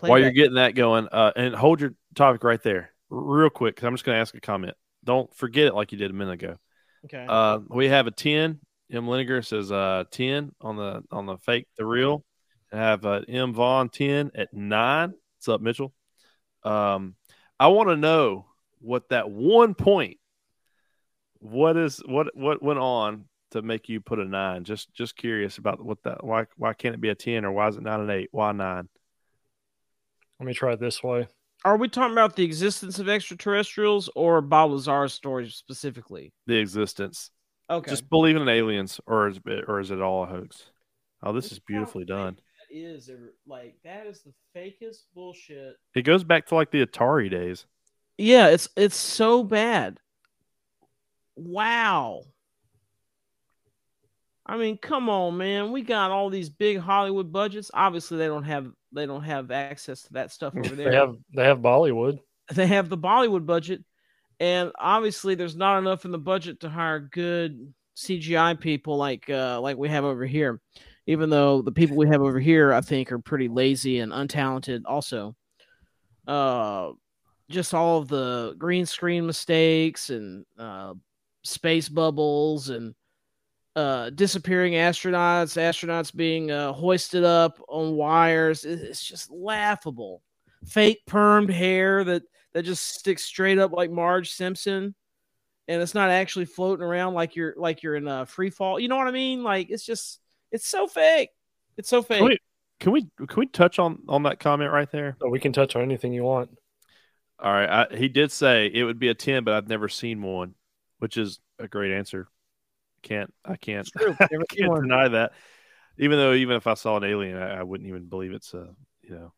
while you're getting that going uh and hold your topic right there real quick because i'm just gonna ask a comment don't forget it like you did a minute ago okay Uh, we have a ten. M. Liniger says uh ten on the on the fake the real. I have uh, M. Vaughn ten at nine. What's up, Mitchell? Um, I want to know what that one point. What is what what went on to make you put a nine? Just just curious about what that. Why why can't it be a ten or why is it not an eight? Why nine? Let me try it this way. are we talking about the existence of extraterrestrials or bob lazar's story specifically The existence. okay Just believing in aliens, or is it, or is it all a hoax? Oh, this is beautifully done. That is a- like that is the fakest bullshit. It goes back to like the Atari days. Yeah, it's it's so bad. Wow. I mean, come on, man. We got all these big Hollywood budgets. Obviously, they don't have they don't have access to that stuff over there. They have they have Bollywood. they have the Bollywood budget, and obviously, there's not enough in the budget to hire good CGI people like uh, like we have over here. Even though the people we have over here, I think, are pretty lazy and untalented. Also, uh, just all of the green screen mistakes and uh, space bubbles and uh, disappearing astronauts, astronauts being uh, hoisted up on wires. It's just laughable. Fake permed hair that that just sticks straight up like Marge Simpson, and it's not actually floating around like you're like you're in a free fall. You know what I mean? Like it's just it's so fake. It's so fake. Can we, can we can we touch on on that comment right there? Oh, we can touch on anything you want. All right, I, he did say it would be a ten, but I've never seen one, which is a great answer. Can't I can't, true. I can't deny that. Even though even if I saw an alien, I, I wouldn't even believe it's a you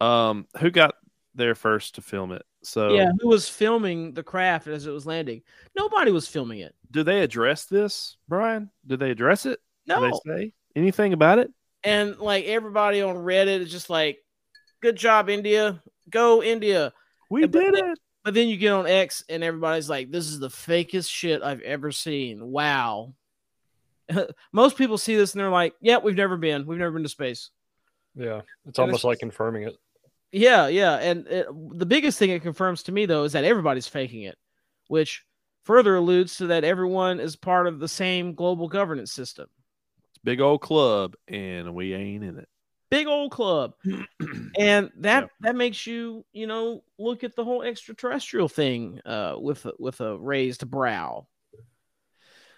know. Um, who got there first to film it? So Yeah, who was filming the craft as it was landing? Nobody was filming it. do they address this, Brian? Did they address it? No. Did they say anything about it? and like everybody on Reddit is just like, "Good job, India! Go India!" We But did then- it. But then you get on X and everybody's like, "This is the fakest shit I've ever seen." Wow. Most people see this and they're like, "Yeah, we've never been. We've never been to space." Yeah, it's And almost it's like confirming it. Yeah, yeah, and it, the biggest thing it confirms to me though is that everybody's faking it, which further alludes to that everyone is part of the same global governance system. Big old club, and we ain't in it. Big old club. and that Yeah. that makes you you know look at the whole extraterrestrial thing uh with a, with a raised brow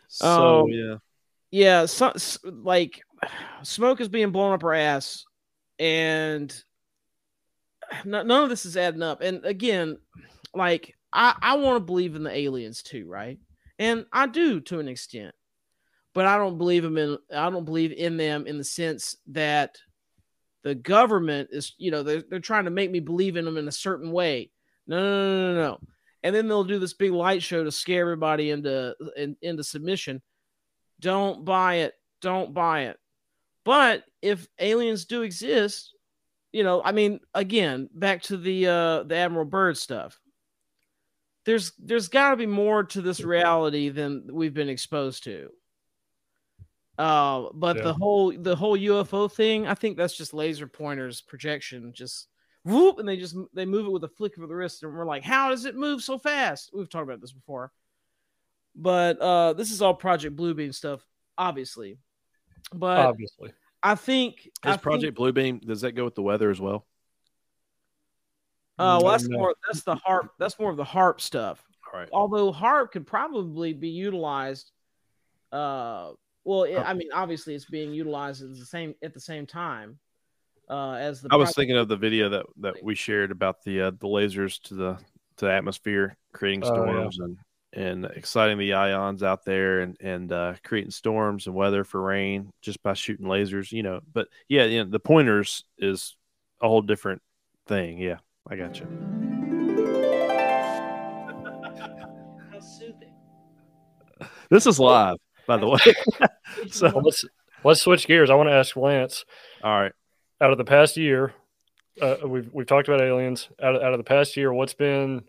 So Um, yeah, yeah so, like smoke is being blown up our ass and none of this is adding up and again like i i want to believe in the aliens too right and i do to an extent but i don't believe them in i don't believe in them in the sense that the government is you know they're, they're trying to make me believe in them in a certain way. No no no no no and then they'll do this big light show to scare everybody into in, into submission. Don't buy it. Don't buy it. But if aliens do exist you know i mean again back to the uh the admiral byrd stuff. There's there's got to be more to this reality than we've been exposed to uh but Yeah. the whole the whole ufo thing i think that's just laser pointers projection just whoop and they just they move it with a flick of the wrist and we're like how does it move so fast we've talked about this before but uh this is all project bluebeam stuff obviously but Obviously, i think I Does think- Project Bluebeam does that go with the weather as well? Uh, well, that's more. That's the HAARP. That's more of the HAARP stuff. All right. Although HAARP could probably be utilized. Uh, well, it, I mean, obviously, it's being utilized at the same at the same time. Uh, as the I was thinking of the video that that we shared about the uh, the lasers to the to the atmosphere, creating Oh, yeah. storms and and exciting the ions out there and and uh, creating storms and weather for rain just by shooting lasers. You know, but yeah, you know, the pointers is a whole different thing. Yeah, I got you. How soothing. This is live, by the way. So- well, let's let's switch gears. I want to ask Lance. All right. Out of the past year, uh, we've we've talked about aliens. Out of, out of the past year, what's been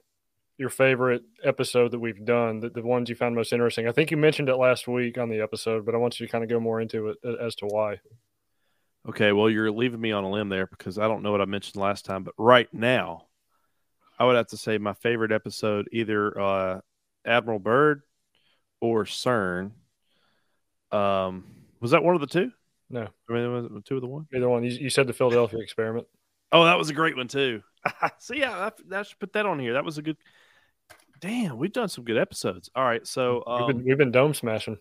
your favorite episode that we've done? The, the ones you found most interesting. I think you mentioned it last week on the episode, but I want you to kind of go more into it uh, as to why. Okay, well, you're leaving me on a limb there because I don't know what I mentioned last time, but right now, I would have to say my favorite episode either uh, Admiral Byrd or CERN. Um, was that one of the two? No. I mean, was it two of the one? Either one. You, you said the Philadelphia experiment. Oh, that was a great one too. See, yeah, I, I should put that on here. That was a good. Damn, we've done some good episodes. All right, so we've um, been we've been dome smashing.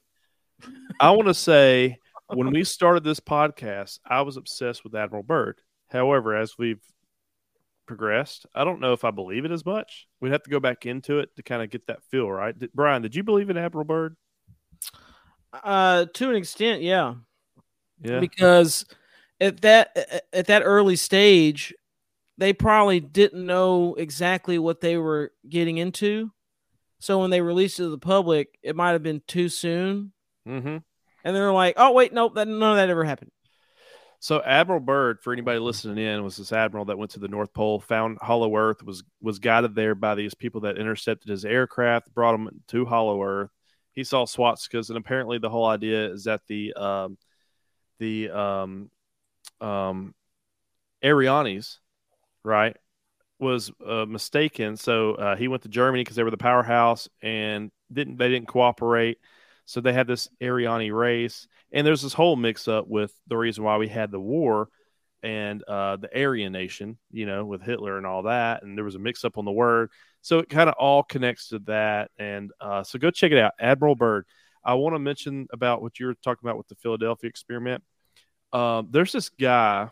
I want to say when we started this podcast, I was obsessed with Admiral Byrd. However, as we've progressed, I don't know if I believe it as much. We'd have to go back into it to kind of get that feel, right? Did, Brian, did you believe in Admiral Byrd? Uh, to an extent, yeah. Yeah. because at that at that early stage they probably didn't know exactly what they were getting into so when they released it to the public it might have been too soon mm-hmm. and they were like oh wait nope that none of that ever happened So Admiral Byrd, for anybody listening in, was this admiral that went to the North Pole, found Hollow Earth, was was guided there by these people that intercepted his aircraft, brought him to Hollow Earth. He saw swastikas, and apparently the whole idea is that the um, the um, um, Ariannis, right, was uh, mistaken. So uh, he went to Germany because they were the powerhouse and didn't they didn't cooperate. So they had this Arianni race, and there's this whole mix up with the reason why we had the war and uh, the Aryan nation, you know, with Hitler and all that, and there was a mix up on the word. So it kind of all connects to that, and uh, so go check it out, Admiral Byrd. I want to mention about what you were talking about with the Philadelphia experiment. Um, there's this guy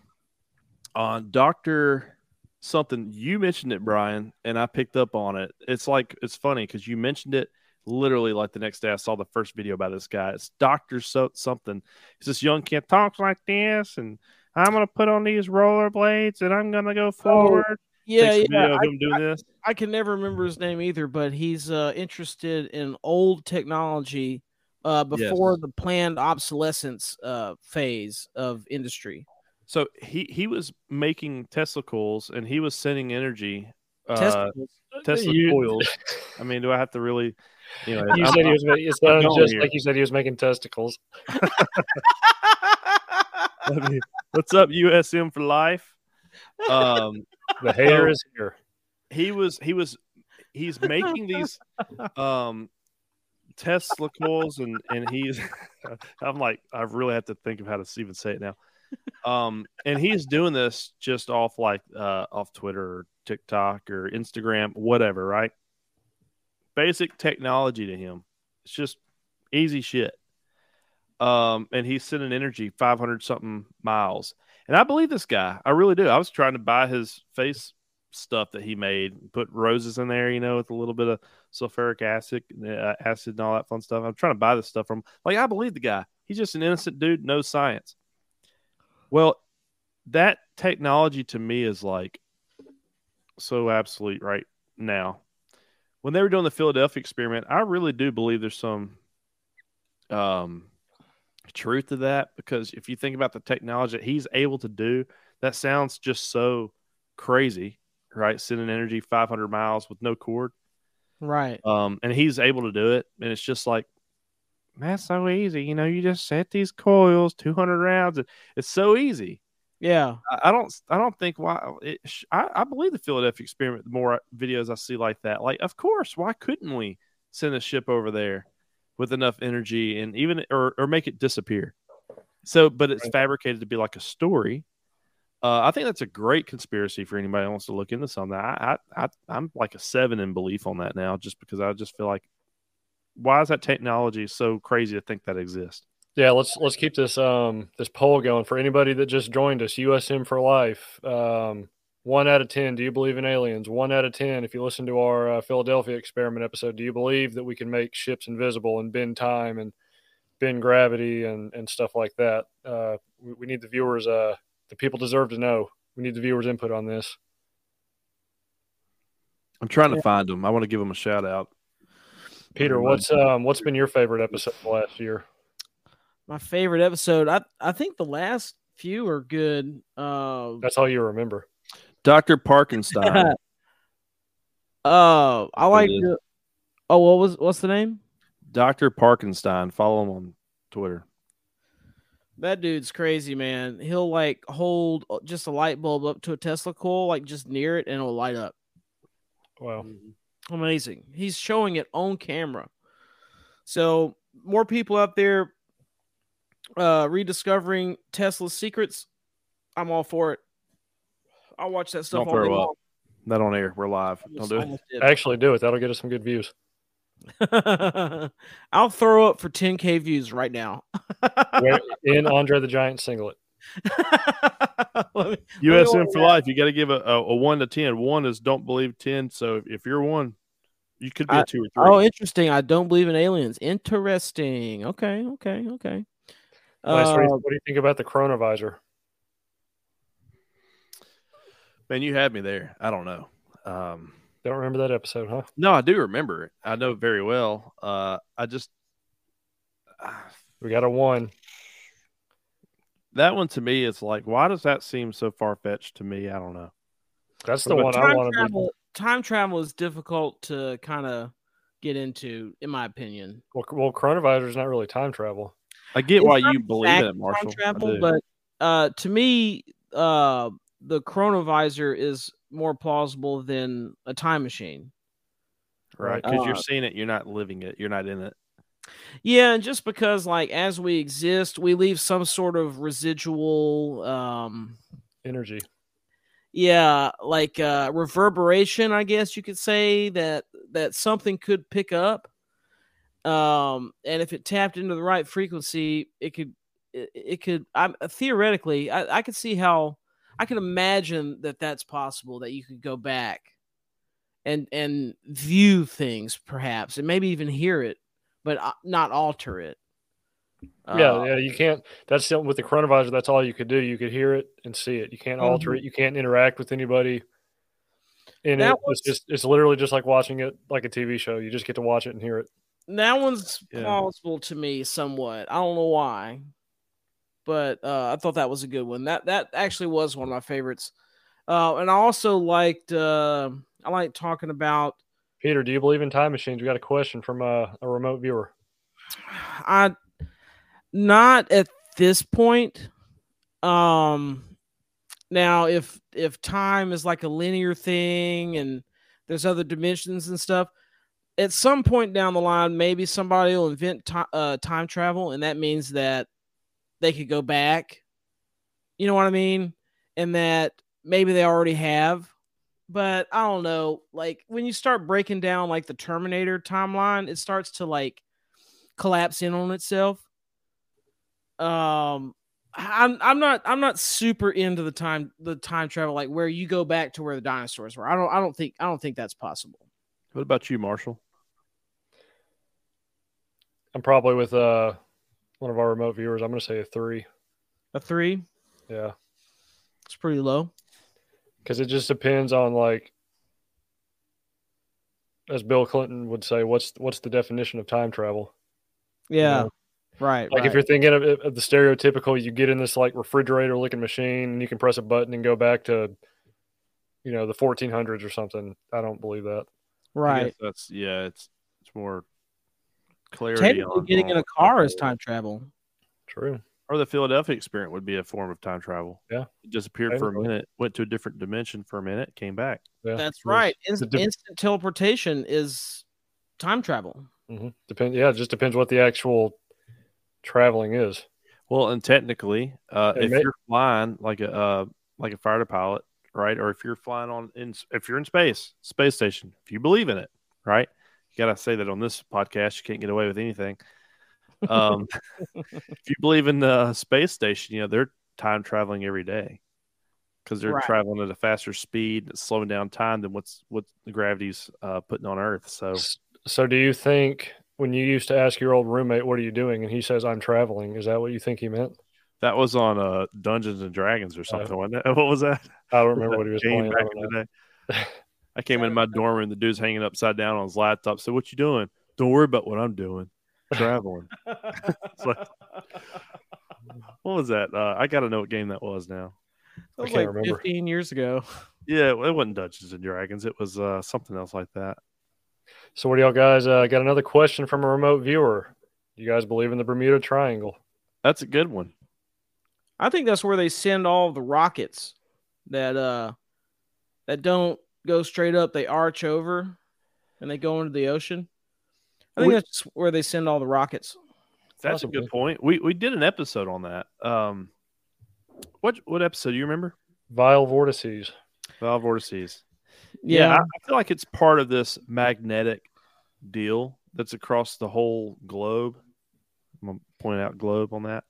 on Doctor something. You mentioned it, Brian, and I picked up on it. It's like it's funny because you mentioned it literally like the next day. I saw the first video about this guy. It's Doctor so something. He's this young kid talks like this, and I'm gonna put on these rollerblades, and I'm gonna go forward. Yeah, Takes a yeah. video of I, him doing this. I can never remember his name either, but he's uh, interested in old technology uh, before Yes. the planned obsolescence uh, phase of industry. So he he was making Tesla coils, and he was sending energy. Uh, Testicles. Tesla You- coils. I mean, do I have to really? You know, You I'm- said he was. ma- It sounded going just here. like you said he was making testicles. I mean, what's up, USM for life? Um, The hater is here. he was he was he's making these um Tesla coils and and he's I'm like I really have to think of how to even say it now. Um and he's doing this just off like uh off Twitter or TikTok or Instagram, whatever, right? Basic technology to him. It's just easy shit. Um and he's sending energy 500 something miles. And I believe this guy. I really do. I was trying to buy his face stuff that he made, put roses in there, you know, with a little bit of sulfuric acid, uh, acid, and all that fun stuff. I'm trying to buy this stuff from. Like, I believe the guy. He's just an innocent dude, no science. Well, that technology to me is like so absolute right now. When they were doing the Philadelphia experiment, I really do believe there's some um truth to that because if you think about the technology that he's able to do, that sounds just so crazy, right? Sending energy 500 miles with no cord. Right. Um, and he's able to do it. And it's just like, that's so easy. You know, you just set these coils, 200 rounds. and It's so easy. Yeah. I, I don't, I don't think why it, sh- I, I believe the Philadelphia experiment. The more videos I see like that, like, of course, why couldn't we send a ship over there with enough energy and even, or, or make it disappear? So, but it's Right. fabricated to be like a story. Uh, I think that's a great conspiracy for anybody who wants to look into something. I, I, I, I'm like a seven in belief on that now, just because I just feel like, why is that technology so crazy to think that exists? Yeah, let's let's keep this um this poll going for anybody that just joined us. USM for life. Um, one out of ten. Do you believe in aliens? One out of ten. If you listen to our uh, Philadelphia experiment episode, do you believe that we can make ships invisible and bend time and bend gravity and and stuff like that? Uh, we, we need the viewers. Uh, the people deserve to know. We need the viewers' input on this. I'm trying to find them. I want to give them a shout out. Peter, what's um what's been your favorite episode of last year? My favorite episode. I I think the last few are good. Uh, That's all you remember. Dr. Parkenstein. uh I like. the- oh, what was what's the name? Dr. Parkenstein. Follow him on Twitter. That dude's crazy, man. He'll like hold just a light bulb up to a Tesla coil, like just near it, and it'll light up. Wow. Amazing. He's showing it on camera. So more people out there uh rediscovering Tesla's secrets. I'm all for it. I'll watch that stuff Don't all throw day up. long. Not on air. We're live. Don't do it. almost did. Actually, do it. That'll get us some good views. I'll throw up for 10k views right now. In Andre the Giant singlet. Let me- USM for life. You got to give a, a, a one to 10. One is don't believe 10. So if, if you're one, you could be a I- two or three. oh, interesting. I don't believe in aliens. Interesting. Okay, okay, okay. Lance, what, do you, Uh, what do you think about the chronovisor? Man, you had me there. I don't know. Um, Don't remember that episode, huh? no, I do remember it. I know very well. Uh, I just We got a one. that one to me is like, why does that seem so far fetched to me? I don't know. That's the What one I time want to be. travel, time travel is difficult to kind of get into, in my opinion. Well, well, chronovisor is not really time travel. I get It's why you believe in exact it, Marshall. Time travel, but uh, to me, uh, the chronovisor is more plausible than a time machine. right? Because Uh, you're seeing it, you're not living it, you're not in it. Yeah, and just because like as we exist, we leave some sort of residual um Energy. yeah, like uh reverberation, I guess you could say that that something could pick up. Um and if it tapped into the right frequency, it could it, it could I'm theoretically I, I could see how I can imagine that that's possible that you could go back and and view things perhaps and maybe even hear it but uh, not alter it. yeah, Uh, yeah, you can't. That's something with the chronovisor. That's all you could do. You could hear it and see it. You can't alter Mhm. it. You can't interact with anybody. And it, it's just it's literally just like watching it like a TV show. You just get to watch it and hear it. That one's Yeah. plausible to me somewhat. I don't know why, but uh, I thought that was a good one. That that actually was one of my favorites. Uh, and I also liked uh, I like talking about Peter, do you believe in time machines? We got a question from uh, a remote viewer. I not at this point. Um now if if time is like a linear thing and there's other dimensions and stuff, at some point down the line, maybe somebody will invent ti- uh, time travel, and that means that they could go back. You know what I mean? And that maybe they already have. But I don't know. Like when you start breaking down like the Terminator timeline, it starts to like collapse in on itself. Um, I'm I'm not I'm not super into the time the time travel like where you go back to where the dinosaurs were. I don't I don't think I don't think that's possible. What about you, Marshall? I'm probably with uh, one of our remote viewers. I'm going to say a three. A three, Yeah, it's pretty low. because it just depends on like, as Bill Clinton would say, what's what's the definition of time travel? You Yeah, know? right. Like right. if you're thinking of, it- of the stereotypical, you get in this like refrigerator looking machine and you can press a button and go back to, you know, the 1400s or something. I don't believe that. Right. that's yeah, it's it's more clarity Technically, on getting on in a car is time travel. True. Or the Philadelphia experiment would be a form of time travel. Yeah. It disappeared for a minute, went to a different dimension for a minute, came back. Yeah, That's right. The Instant, instant teleportation is time travel. hmm Depend. Yeah, it just depends what the actual traveling is. Well, and technically, uh, It if may- you're flying like a uh, like a fighter pilot, right, or if you're flying on in if you're in space, space station, if you believe in it, right, you gotta say that on this podcast. You can't get away with anything. Um, if you believe in the space station, you know they're time traveling every day because they're Right. traveling at a faster speed, it's slowing down time than what's what the gravity's uh, putting on Earth. So So, do you think when you used to ask your old roommate, "What are you doing?" and he says, "I'm traveling," is that what you think he meant? that was on uh, Dungeons and Dragons or something, wasn't it? What was that? I don't remember what he was game playing. Back don't in the day. I came into my dorm and the dude's hanging upside down on his laptop. So what you doing? Don't worry about what I'm doing. Traveling. It's like- what was that? Uh, I got to know what game that was now. That was can't like remember. 15 years ago. Yeah, it wasn't Dungeons and Dragons. It was uh, something else like that. So, what do y'all guys uh, got? Another question from a remote viewer. Do you guys believe in the Bermuda Triangle? That's a good one. I think that's where they send all the rockets that uh that don't go straight up. They arch over and they go into the ocean. I think We- that's where they send all the rockets. That's a good point. We we did an episode on that. Um, what what episode do you remember? Vile vortices. Vile Vortices. Yeah, I, I feel like it's part of this magnetic deal that's across the whole globe. I'm gonna point out globe on that.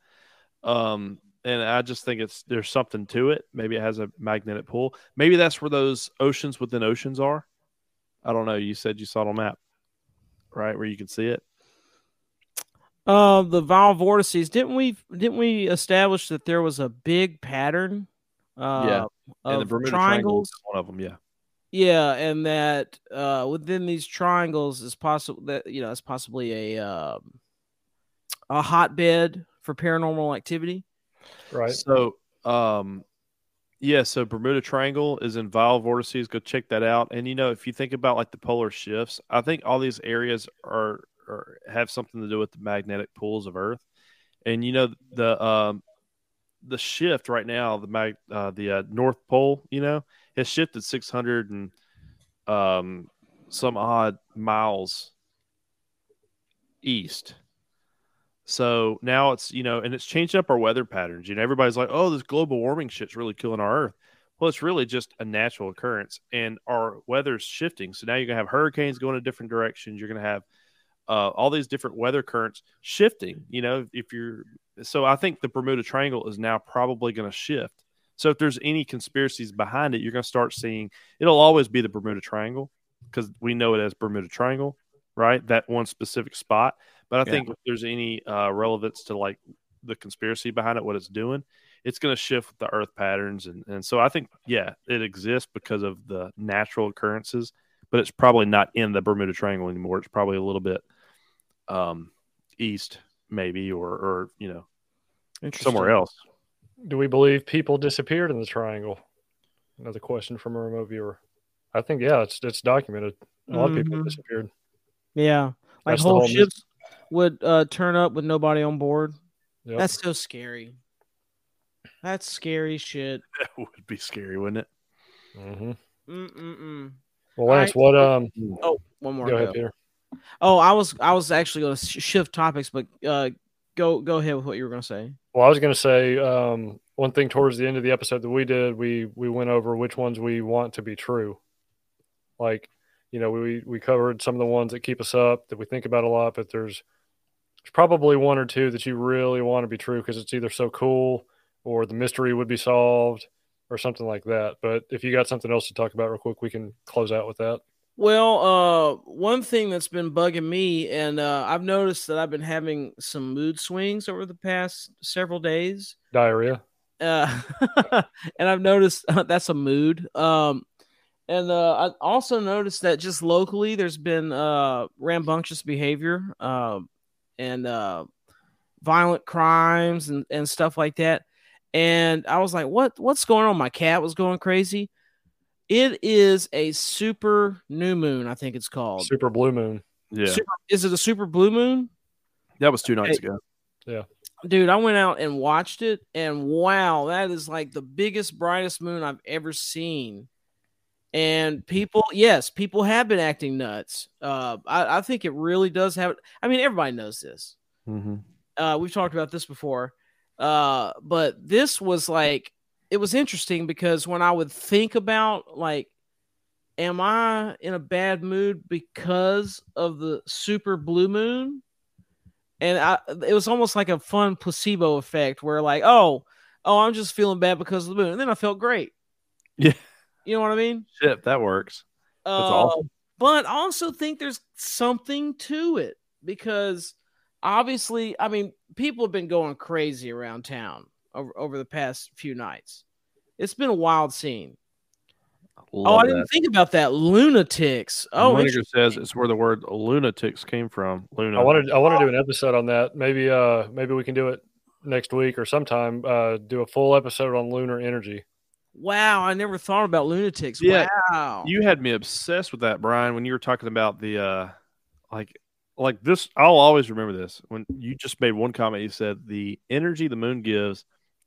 Um, and I just think it's there's something to it. Maybe it has a magnetic pull. Maybe that's where those oceans within oceans are. I don't know. You said you saw it on the map, right? Where you can see it. Uh, the Val vortices. Didn't we? Didn't we establish that there was a big pattern? Uh, Yeah, and the Bermuda Triangle triangles. one of them. Yeah. Yeah, and that uh, within these triangles is possible that you know it's possibly a um, a hotbed for paranormal activity. Right. So, um, yeah, so Bermuda Triangle is in Vile vortices. Go check that out. And you know, if you think about like the polar shifts, I think all these areas are, are have something to do with the magnetic poles of Earth. And you know, the um, the shift right now, the mag, uh, the uh, North Pole, you know, has shifted 600 and um, some odd miles east. So now it's, you know, and it's changed up our weather patterns. You know, everybody's like, oh, this global warming shit's really killing our Earth. Well, it's really just a natural occurrence, and our weather's shifting. So now you're going to have hurricanes going in different directions. You're going to have uh, all these different weather currents shifting. You know, if you're so, I think the Bermuda Triangle is now probably going to shift. So if there's any conspiracies behind it, you're going to start seeing it'll always be the Bermuda Triangle because we know it as Bermuda Triangle, right? That one specific spot. But I Yeah. think if there's any uh, relevance to like the conspiracy behind it, what it's doing, it's going to shift the Earth patterns, and and so I think yeah, it exists because of the natural occurrences, but it's probably not in the Bermuda Triangle anymore. It's probably a little bit um, east, maybe, or or you know somewhere else. Do we believe people disappeared in the triangle? Another question from a remote viewer. I think yeah, it's it's documented. A lot of people Mhm. disappeared. Yeah, like That's whole whole ships would uh, turn up with nobody on board. Yep. That's so scary. That's scary shit. That would be scary, wouldn't it? hmm Mm-mm-mm. Well, Lance, I- what um? Oh, one more. Go ahead, go. Peter. Oh, I was I was actually going to shift topics, but uh, go go ahead with what you were going to say. Well, I was going to say um, one thing towards the end of the episode that we did. We we went over which ones we want to be true. Like, you know, we we covered some of the ones that keep us up that we think about a lot, but there's there's probably one or two that you really want to be true because it's either so cool or the mystery would be solved or something like that. But if you got something else to talk about real quick, we can close out with that. Well, uh, one thing that's been bugging me, and uh, I've noticed that I've been having some mood swings over the past several days. Diarrhea. uh, and I've noticed that's a mood. Um, and uh, I also noticed that just locally, there's been uh, rambunctious behavior um, and uh, violent crimes and, and stuff like that. And I was like, "What? What's going on?" My cat was going crazy. It is a super new moon, I think it's called. Super blue moon. Yeah, Super, is it a super blue moon? that was two nights Hey. ago. Yeah. Dude i went out and watched it and wow that is like the biggest brightest moon i've ever seen and people yes people have been acting nuts. Uh i, I think it really does have i mean everybody knows this. Mm-hmm. uh we've talked about this before. Uh but this was like it was interesting because when i would think about like am i in a bad mood because of the super blue moon? And I, it was almost like a fun placebo effect where like oh oh i'm just feeling bad because of the moon. And then i felt great. Yeah. You know what i mean Shit, that works. That's uh, awesome. But I also think there's something to it because obviously, I mean, people have been going crazy around town over, over the past few nights. It's been a wild scene. oh, Love I didn't think about that. Lunatics. Oh, Winiger says it's where the word lunatics came from. Luna. I wanted I want to do an episode on that. Maybe uh maybe we can do it next week or sometime. Uh, do a full episode on lunar energy. Wow, I never thought about lunatics. Yeah, wow. You had me obsessed with that, Brian, when you were talking about the uh like like this I'll always remember this. When you just made one comment, you said the energy the moon gives,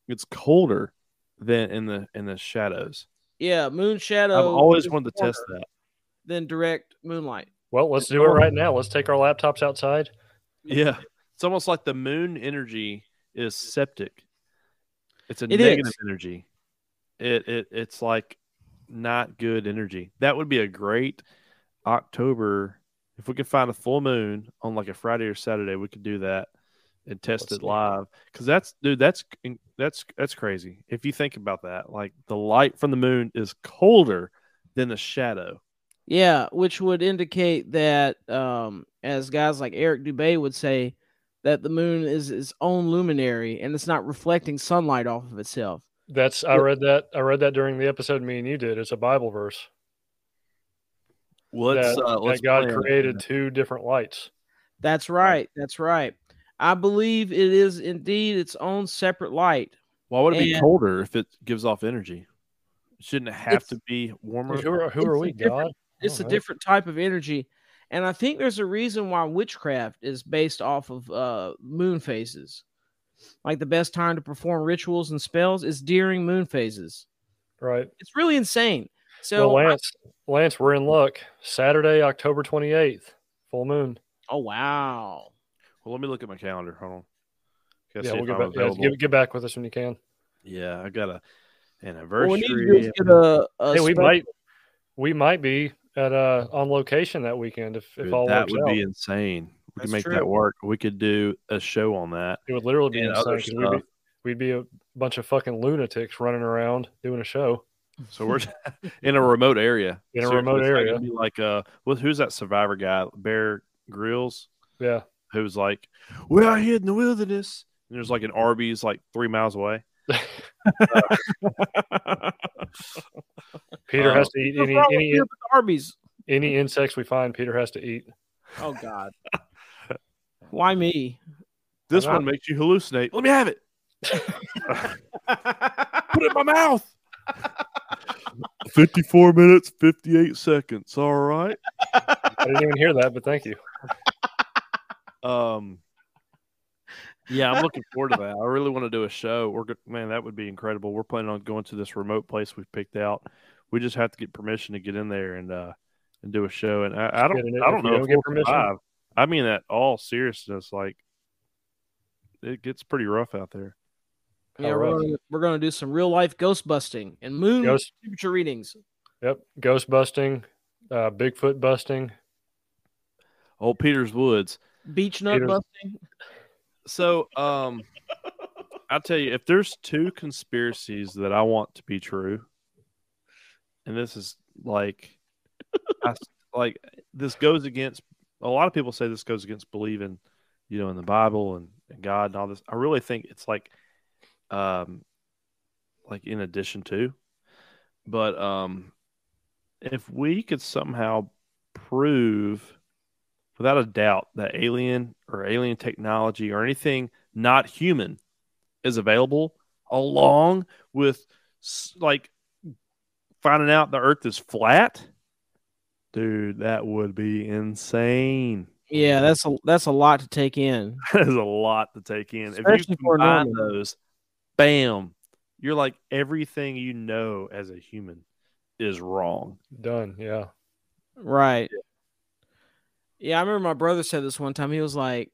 it's colder than in the in the shadows. yeah, moon shadow. I've always wanted to test that. Than direct moonlight. Well, let's do it right now. Let's take our laptops outside. Yeah. It's almost like the moon energy is septic. It's a It negative is. energy. It it it's like not good energy. That would be a great October if we could find a full moon on like a Friday or Saturday, we could do that and test Let's it live. Cause that's dude, that's that's that's crazy. If you think about that, like the light from the moon is colder than the shadow. Yeah, which would indicate that, um, as guys like Eric Dubay would say, that the moon is its own luminary and it's not reflecting sunlight off of itself. That's I read that I read that during the episode me and you did. It's a Bible verse Let's that, uh, that let's God plan. created two different lights. That's right. That's right. I believe it is indeed its own separate light. Why would it be colder if it gives off energy? Shouldn't it have to be warmer? Who are, who are we, God? It's a Alright. different type of energy. And I think there's a reason why witchcraft is based off of uh, moon phases. Like the best time to perform rituals and spells is during moon phases. Right. It's really insane. So, well, Lance, Lance, we're in luck. Saturday, October 28th, full moon. oh wow. Well, let me look at my calendar. Hold on. Gotta Yeah, we'll get back, yeah, get, get back with us when you can. Yeah, I got a Well, anniversary. we need to do get a, a hey, we might we might be at uh on location that weekend if, if Dude, all that works would out. be insane. We That's could make true. that work. We could do a show on that. it would literally be and insane we'd be, we'd be a bunch of fucking lunatics running around doing a show. So we're in a remote area. In a remote area. be like uh, what, who's that Survivor guy? Bear Grylls, Yeah. who's like, we're out here in the wilderness, and there's like an Arby's like three miles away. Peter Uh, has to eat What's any any Arby's? any insects we find. Peter has to eat. Oh God. Why me? This Wow. one makes you hallucinate. Let me have it. Put it in my mouth. 54 minutes, 58 seconds. All right. I didn't even hear that, but thank you. Um, yeah, I'm looking forward to that. I really want to do a show. We're good, man. That would be incredible. We're planning on going to this remote place we've picked out. We just have to get permission to get in there and uh and do a show. And I, I don't, Get. I don't you know don't if get we'll permission? survive. I mean that all seriousness. Like, it gets pretty rough out there. Yeah, How we're rough. gonna, we're gonna do some real life ghost busting and moon Ghost temperature readings. Yep. Ghost busting, uh, Bigfoot busting. Old Peter's Woods. Beach nut Peter's- busting. So, um, I'll tell you, if there's two conspiracies that I want to be true, and this is like, I, like this goes against a lot of people say this goes against believing, you know, in the Bible and, and God and all this. I really think it's like, um, like in addition to, but um, if we could somehow prove without a doubt that alien or alien technology or anything not human is available along with like finding out the earth is flat dude that would be insane Yeah, that's a that's a lot to take in. that is a lot to take in if Especially you for a combine those bam you're like everything you know as a human is wrong Done. Yeah. Right. Yeah, I remember my brother said this one time. He was like,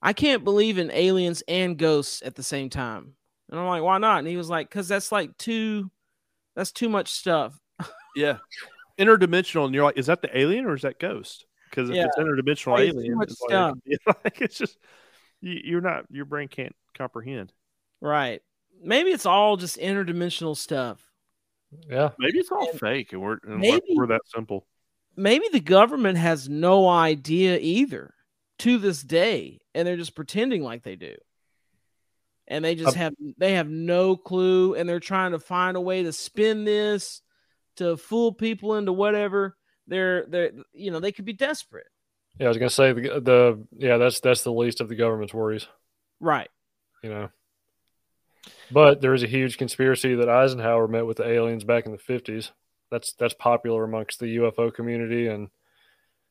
I can't believe in aliens and ghosts at the same time. And I'm like, why not? And he was like, because that's like too that's too much stuff. yeah interdimensional and you're like is that the alien or is that ghost because if Yeah. it's interdimensional Way too alien it's like, stuff. like, it's just you, you're not your brain can't comprehend Right. Maybe it's all just interdimensional stuff. Yeah. maybe it's all fake and we're and Maybe- we're, we're that simple Maybe the government has no idea either to this day, and they're just pretending like they do. And they just Um, have they have no clue, and they're trying to find a way to spin this to fool people into whatever. They're they're you know they could be desperate, Yeah. I was gonna say the the yeah that's that's the least of the government's worries. right? You know. But there is a huge conspiracy that Eisenhower met with the aliens back in the fifties. That's that's popular amongst the UFO community and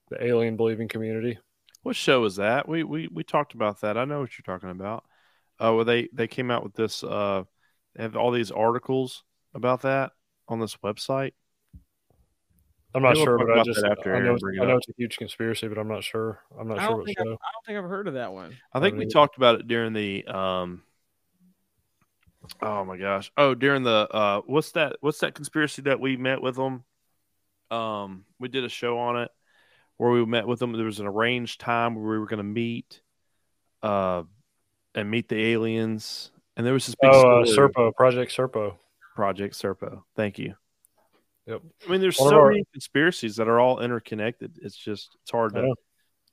the alien believing community. what show is that we we we talked about that i know what you're talking about uh where they they came out with this uh they have all these articles about that on this website I'm not Maybe sure, but I just after I know, it's, I know it's a huge conspiracy, but I'm not sure. I'm not I sure don't what think I've, I don't think I've heard of that one. I think I we mean- talked about it during the um oh my gosh. Oh, during the uh what's that what's that conspiracy that we met with them? Um we did a show on it where we met with them. There was an arranged time where we were gonna meet uh and meet the aliens. And there was this big Oh, uh. Serpo, Project Serpo. Project Serpo. Thank you. Yep. I mean, there's One so our- many conspiracies that are all interconnected. It's just it's hard I to know.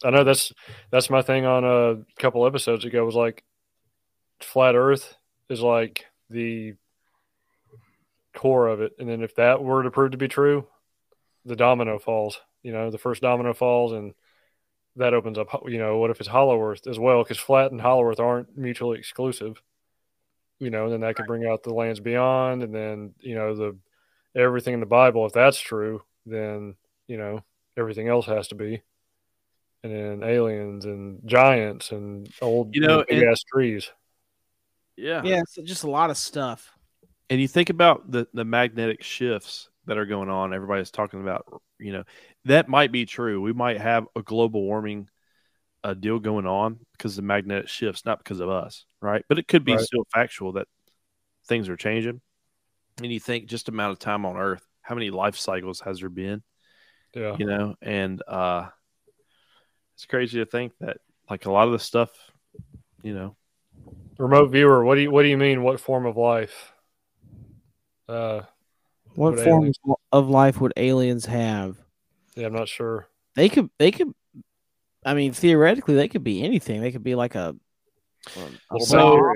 I know that's that's my thing on a couple episodes ago was like flat Earth is like the core of it, and then if that were to prove to be true, the domino falls. You know, the first domino falls, and that opens up. You know, what if it's Hollow Earth as well? Because flat and Hollow Earth aren't mutually exclusive. You know, and then that could bring out the lands beyond, and then you know the everything in the Bible. If that's true, then you know everything else has to be and then aliens and giants and old You know, big ass trees. yeah. Yeah, it's just a lot of stuff. And you think about the the magnetic shifts that are going on. Everybody's talking about, you know, that might be true. We might have a global warming uh, deal going on because the magnetic shifts, not because of us, right? But it could be Right. still factual that things are changing. And you think just amount of time on Earth, how many life cycles has there been? Yeah. You know, and uh, it's crazy to think that like a lot of the stuff, you know, Remote viewer, what do you what do you mean? What form of life? Uh, What Would form of life would aliens have? yeah, I'm not sure. They could. They could. I mean, theoretically, they could be anything. They could be like a. a So-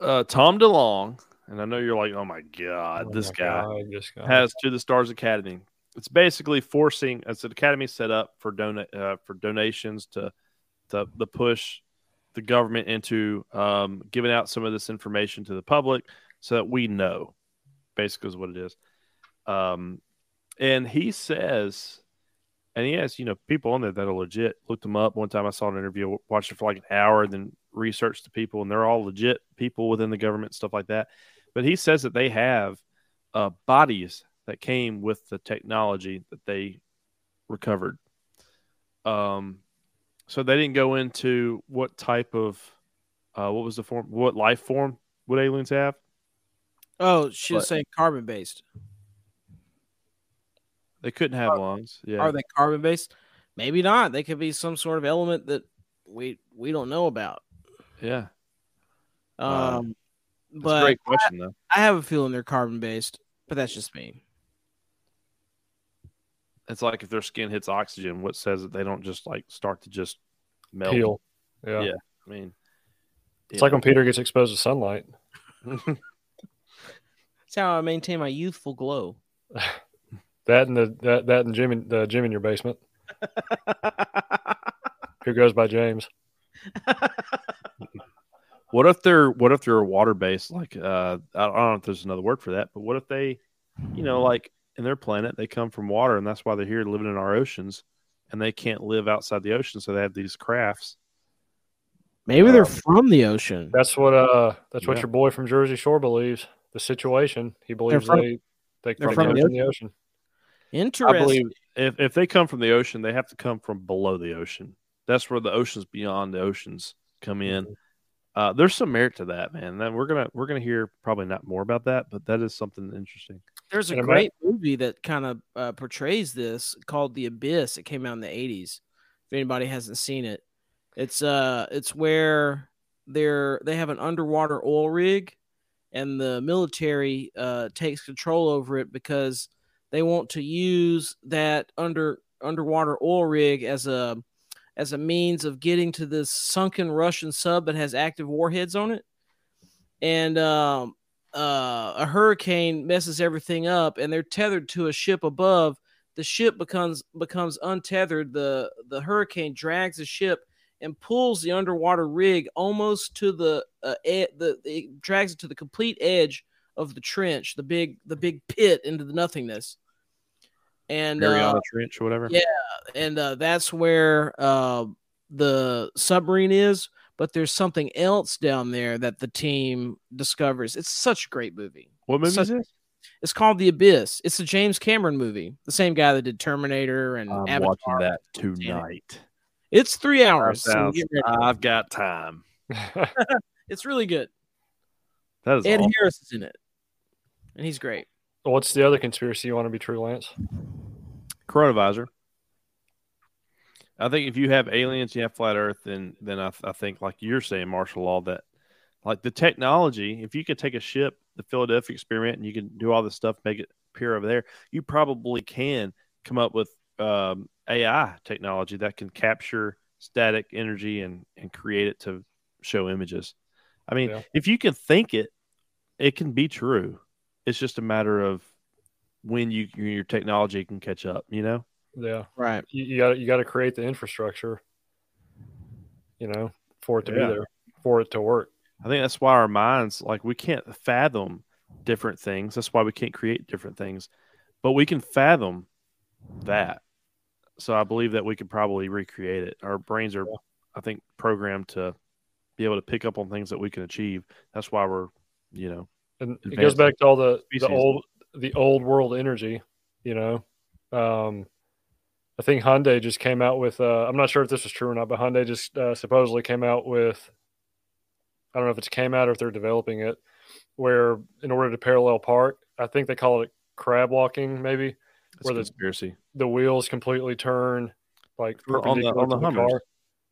uh, Tom DeLonge, and I know you're like, oh my God, Oh this my guy. God, this guy. has to the Stars Academy. It's basically forcing it's an academy set up for donate uh, for donations to to the push the government into um, giving out some of this information to the public so that we know. Basically, is what it is. Um, and he says, and he has you know people on there that are legit. Looked them up one time. I saw an interview, watched it for like an hour, then researched the people, and they're all legit people within the government, stuff like that. But he says that they have uh, bodies that came with the technology that they recovered. Um, so they didn't go into what type of, uh, what was the form, what life form would aliens have? Oh, she was But- saying carbon based. They couldn't have lungs. Yeah, Are they carbon based? Maybe not. They could be some sort of element that we we don't know about. yeah. Um, That's but a great question though. I have a feeling they're carbon based. But that's just me. It's like if their skin hits oxygen, what says that they don't just like start to just melt? Peel. Yeah. Yeah. I mean, It's like when Peter gets exposed to sunlight. That's how I maintain my youthful glow. That and the that that and Jim the gym in your basement. Who goes by James? What if they're what if they're a water based? Like uh, I don't know if there's another word for that, but what if they, you know, like in their planet they come from water, and that's why they're here living in our oceans, and they can't live outside the ocean, so they have these crafts. Maybe they're Um, from the ocean. That's what uh that's what your boy from Jersey Shore believes. The situation. He believes from- they they come from from the the ocean. Interesting. I believe if if they come from the ocean, they have to come from below the ocean. That's where the oceans beyond the oceans come in. Uh, there's some merit to that, man. Then we're gonna we're gonna hear probably not more about that, but that is something interesting. There's a And I great movie that kind of uh, portrays this called The Abyss. It came out in the 80s. If anybody hasn't seen it, it's uh it's where they're they have an underwater oil rig and the military uh takes control over it because they want to use that under underwater oil rig as a as a means of getting to this sunken Russian sub that has active warheads on it. And um uh, a hurricane messes everything up and they're tethered to a ship above the ship becomes becomes untethered the the hurricane drags the ship and pulls the underwater rig almost to the uh, the it drags it to the complete edge of the trench the big the big pit into the nothingness and uh, Trench or whatever. yeah. and uh, that's where uh, the submarine is. But there's something else down there that the team discovers. It's such a great movie. What movie Such- is this? It's called The Abyss. It's a James Cameron movie, the same guy that did Terminator and I'm Avatar. watching that tonight. It's three hours. Sounds- ready. I've got time. it's really good. That is Ed. Harris is in it, and he's great. What's the other conspiracy you want to be true, Lance? coronavisor. I think if you have aliens, you have flat Earth, then then I, I think like you're saying, martial law, that like the technology, if you could take a ship, the Philadelphia experiment, and you can do all this stuff, make it appear over there, you probably can come up with um, AI technology that can capture static energy and and create it to show images. I mean, Yeah. if you can think it, it can be true. It's just a matter of when you your technology can catch up. You know. Yeah. Right. You, you got you got to create the infrastructure, you know, for it to Yeah. be there, for it to work. I think that's why our minds, like, we can't fathom different things. That's why we can't create different things, but we can fathom that. So I believe that we could probably recreate it. Our brains are, I think, programmed to be able to pick up on things that we can achieve. That's why we're, you know, And it goes back to all the the old the old world energy. You know, um, I think Hyundai just came out with. Uh, I'm not sure if this is true or not, but Hyundai just uh, supposedly came out with. I don't know if it's came out or if they're developing it, where in order to parallel park, I think they call it crab walking, maybe, That's where a the conspiracy. the wheels completely turn like On the- perpendicular on the to the Hummers. car.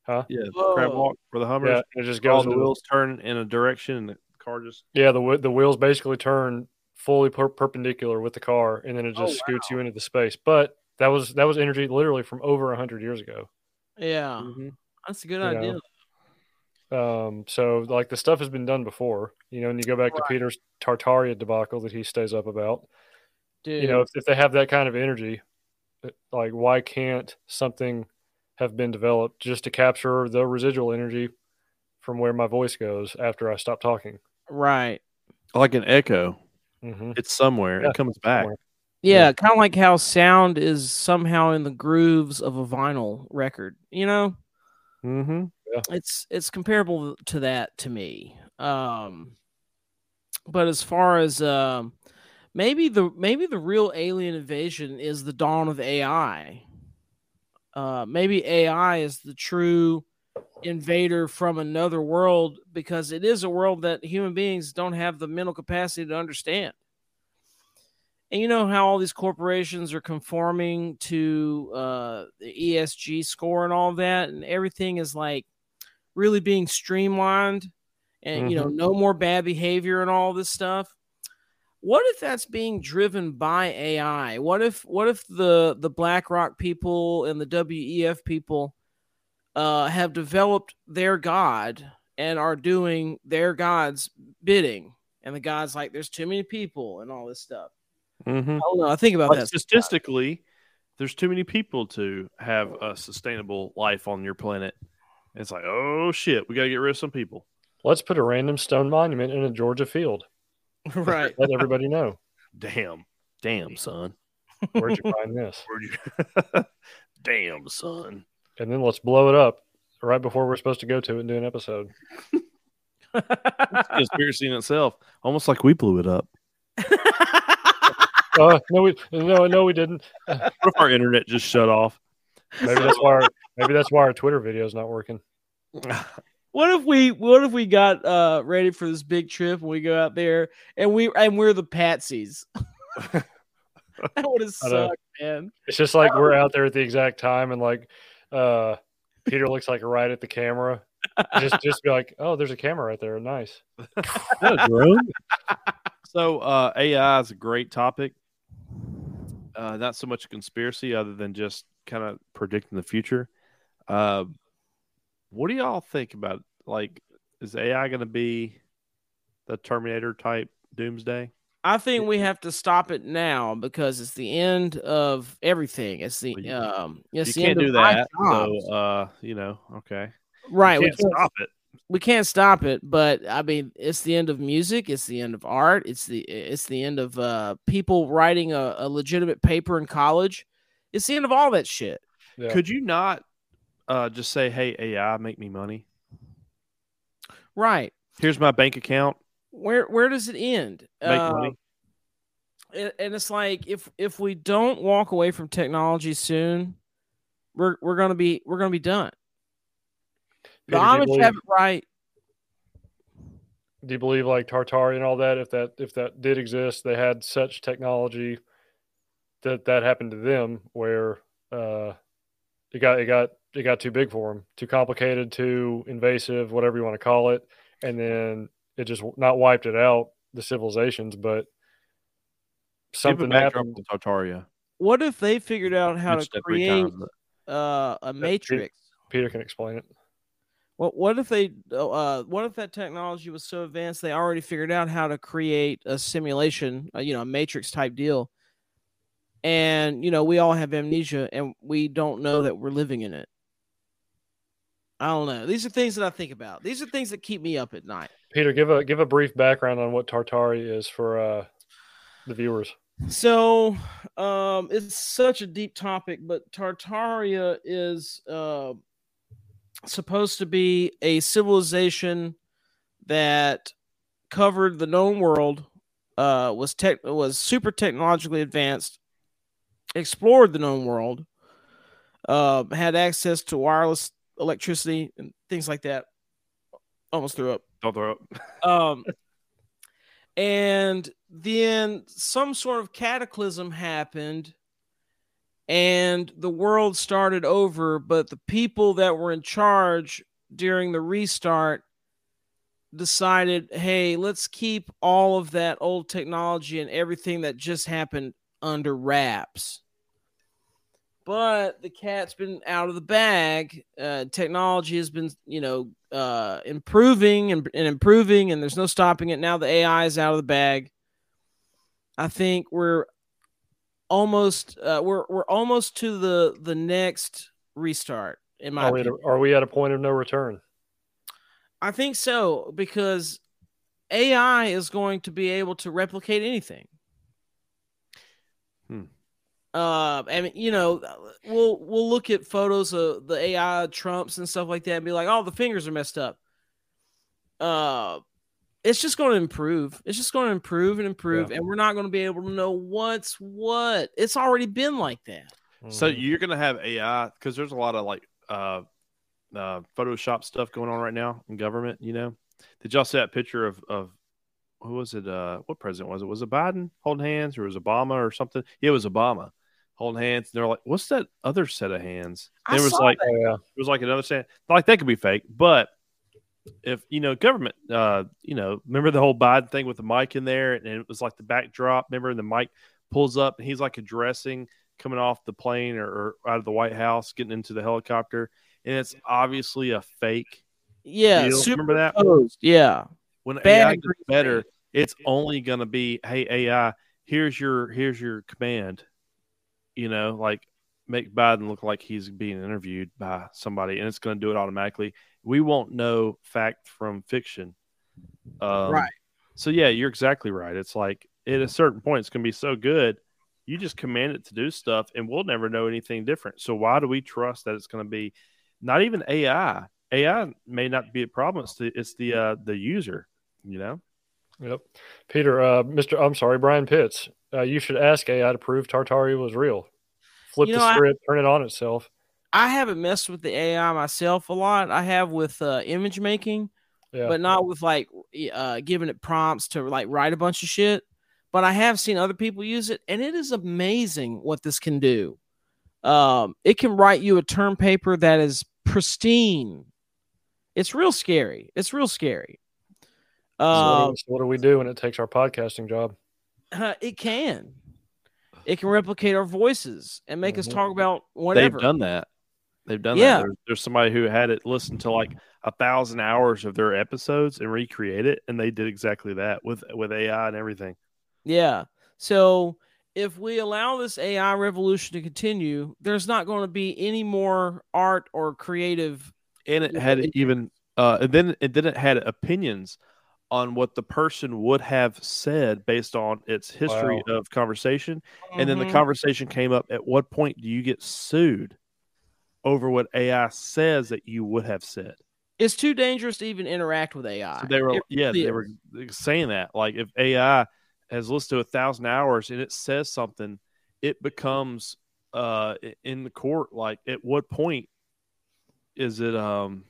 Huh? Yeah, crab walk for the Hummers. Yeah, it just all goes the wheels turn in a direction, and the car just Yeah, the the wheels basically turn fully per- perpendicular with the car, and then it Oh, just scoots you into the space. But that was that was energy literally from over hundred years ago. Yeah, Mm-hmm. that's a good You idea. know. Um, so like the stuff has been done before, you know. And you go back to Peter's Tartaria debacle that he stays up about. Dude, You know, if, if they have that kind of energy, uh, like why can't something have been developed just to capture the residual energy from where my voice goes after I stop talking? Right? like an echo. hmm It's somewhere. Yeah, it comes back. somewhere. Yeah, kind of like how sound is somehow in the grooves of a vinyl record. You know, Mm-hmm. it's it's comparable to that to me. Um, but as far as um, maybe the maybe the real alien invasion is the dawn of AI. Uh, maybe AI is the true invader from another world because it is a world that human beings don't have the mental capacity to understand. And you know how all these corporations are conforming to uh, the ESG score and all that, and everything is like really being streamlined, and you know no more bad behavior and all this stuff. What if that's being driven by AI? What if what if the the BlackRock people and the WEF people uh, have developed their god and are doing their god's bidding, and the god's like, "There's too many people" and all this stuff. Mm-hmm. I don't know. I think about But that. statistically, there's too many people to have a sustainable life on your planet. It's like, oh shit, we got to get rid of some people. Let's put a random stone monument in a Georgia field. right. Let everybody know. Damn, damn, son. Where'd you find this? Where'd you? damn, son. And then let's blow it up right before we're supposed to go to it and do an episode. Conspiracy in itself, almost like we blew it up. Oh no, we no no we didn't. What if our internet just shut off? Maybe that's why our, maybe that's why our Twitter video is not working. What if we what if we got uh ready for this big trip and we go out there and we and we're the patsies? that would have sucked, man. It's just like we're out there at the exact time, and like uh, Peter looks like right at the camera. Just just be like, oh, there's a camera right there. Nice. So uh, AI is a great topic. Uh, not so much a conspiracy, other than just kind of predicting the future. Uh, what do y'all think about? Like, is AI going to be the Terminator type doomsday? I think we have to stop it now because it's the end of everything. It's the you- um it's you the can't end do of that. So, uh, you know, okay, right. We can't can't, stop it. we can't stop it, but I mean it's the end of music, it's the end of art, it's the it's the end of uh people writing a, a legitimate paper in college. It's the end of all that shit. Yeah. Could you not uh, just say, "Hey, AI, make me money. Right. Here's my bank account. Where where does it end? Make Uh, money." and, and it's like if if we don't walk away from technology soon, we're we're gonna be we're gonna be done. The Peter, do you Amish believe- have it right. do you believe like Tartari and all that? If that if that did exist, they had such technology that that happened to them, where uh, it got it got it got too big for them, too complicated, too invasive, whatever you want to call it, and then it just not wiped it out the civilizations, but something happened. to Tartaria. What if they figured out how to Mentioned it three create uh, a matrix? Peter can explain it. What what if they uh what if that technology was so advanced they already figured out how to create a simulation, uh, you know, a matrix type deal. And you know, we all have amnesia and we don't know that we're living in it. I don't know. These are things that I think about. These are things that keep me up at night. Peter, give a give a brief background on what Tartari is for uh, the viewers. So, um, it's such a deep topic, but Tartaria is uh, supposed to be a civilization that covered the known world uh, was tech was super technologically advanced, explored the known world, uh, had access to wireless electricity and things like that. Almost threw up. Don't throw up. Um, and then some sort of cataclysm happened and the world started over, but the people that were in charge during the restart decided, hey, let's keep all of that old technology and everything that just happened under wraps. But the cat's been out of the bag. Uh, technology has been, you know, uh, improving and, and improving, and there's no stopping it. Now the AI is out of the bag. I think we're almost uh, we're we're almost to the the next restart. In my Are we, a, are we at a point of no return? I think so because AI is going to be able to replicate anything. Uh, I mean, you know, we'll we'll look at photos of the AI Trumps and stuff like that and be like, "Oh, the fingers are messed up." Uh, it's just going to improve. It's just going to improve and improve, and we're not going to be able to know what's what. It's already been like that. So Mhm. you're gonna have AI because there's a lot of like uh, uh, Photoshop stuff going on right now in government. You know, did y'all see that picture of of who was it? Uh, what president was it? Was it Biden holding hands or was it Obama or something? Yeah, it was Obama holding hands. And they're like, "What's that other set of hands?" I There was saw like yeah. it was like another set. Like that could be fake, but if you know government, uh, you know, remember the whole Biden thing with the mic in there, and it was like the backdrop. Remember, and the mic pulls up, and he's like addressing coming off the plane or, or out of the White House, getting into the helicopter, and it's obviously a fake. Yeah, deal. super Remember that? posed. Yeah, When Bad AI gets better, it's only going to be, hey AI, here's your here's your command. You know, like make Biden look like he's being interviewed by somebody, and it's going to do it automatically. We won't know fact from fiction. Um, Right. So yeah, you're exactly right. It's like at a certain point, it's going to be so good. You just command it to do stuff, and we'll never know anything different. So why do we trust that it's going to be not even AI? AI may not be a problem. It's the it's the uh, the user. You know. Yep. Peter, uh, Mr. I'm sorry, Brian Pitts. Uh, you should ask AI to prove Tartaria was real. Flip You the know, I- script, turn it on itself. I haven't messed with the AI myself a lot. I have with uh, image making, Yeah. but not with like uh, giving it prompts to like write a bunch of shit. But I have seen other people use it, and it is amazing what this can do. Um, it can write you a term paper that is pristine. It's real scary. It's real scary. Um, so what do we do when it takes our podcasting job? Uh, it can. It can replicate our voices and make us Mhm. talk about whatever. They've done that. They've done Yeah. that. There's, there's somebody who had it listen to like a thousand hours of their episodes and recreate it, and they did exactly that with with AI and everything. Yeah. So if we allow this AI revolution to continue, there's not going to be any more art or creative. And it had even uh, and then and then it had opinions on what the person would have said based on its history of conversation. And then the Mhm. conversation came up at what point do you get sued over what AI says that you would have said? it's too dangerous to even interact with AI. So they were, It yeah, really they were saying that. Like, if AI has listened to a thousand hours and it says something, it becomes uh in the court. Like, at what point is it um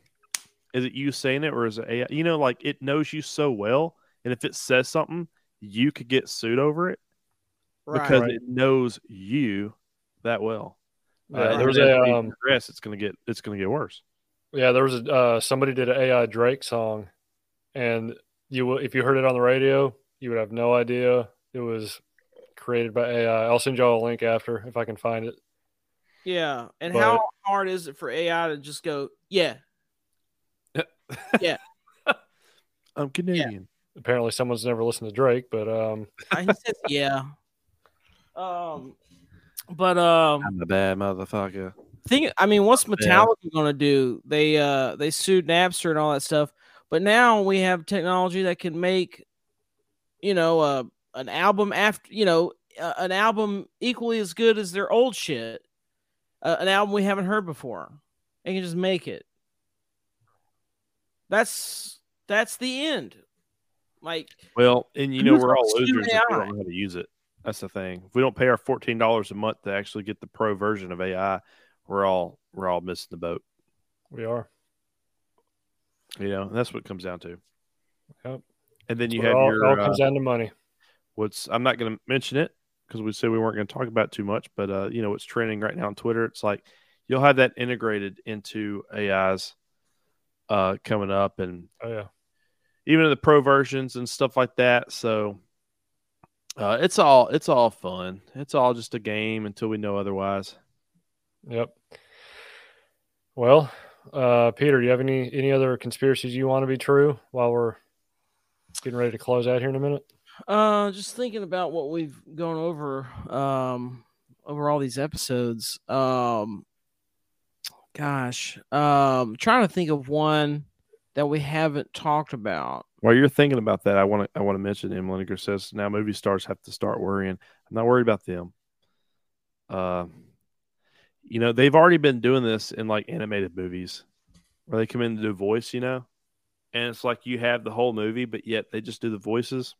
is it you saying it or is it AI? You know, like it knows you so well, and if it says something, you could get sued over it because Right. it knows you that well. Yeah, Uh, and there was as a we um, progress, it's gonna get it's gonna get worse. yeah, there was a uh, somebody did an AI Drake song, and you will if you heard it on the radio, you would have no idea it was created by AI. I'll send y'all a link after if I can find it. yeah. And But- how hard is it for AI to just go, yeah, I'm Canadian. Apparently, someone's never listened to Drake, but um, Uh, he says, yeah. Um, but um, I'm a bad motherfucker. thing I mean, what's Yeah. Metallica gonna do? They uh they sued Napster and all that stuff, but now we have technology that can make, you know, uh, an album after you know uh, an album equally as good as their old shit, uh, an album we haven't heard before. They can just make it. That's that's the end. Like, Well, and you know we're all gonna sue losers if we don't know how to use it. That's the thing. If we don't pay our fourteen dollars a month to actually get the pro version of AI, we're all we're all missing the boat. We are. You know, and that's what it comes down to. Yep. And then you It have all, your it all uh, comes down to money. what's I'm not going to mention it because we said we weren't going to talk about it too much, but uh, you know what's trending right now on Twitter. It's like you'll have that integrated into AIs uh, coming up, and Oh yeah. even in the pro versions and stuff like that. So uh, it's all it's all fun. It's all just a game until we know otherwise. Yep. Well, uh, Peter, do you have any any other conspiracies you want to be true while we're getting ready to close out here in a minute? uh, just thinking about what we've gone over, um, over all these episodes. Um, gosh, um, trying to think of one that we haven't talked about. While you're thinking about that, I want to I want to mention Emily Lineker says now movie stars have to start worrying. I'm not worried about them. Uh, you know they've already been doing this in like animated movies, where they come in to do voice. You know, and it's like you have the whole movie, but yet they just do the voices.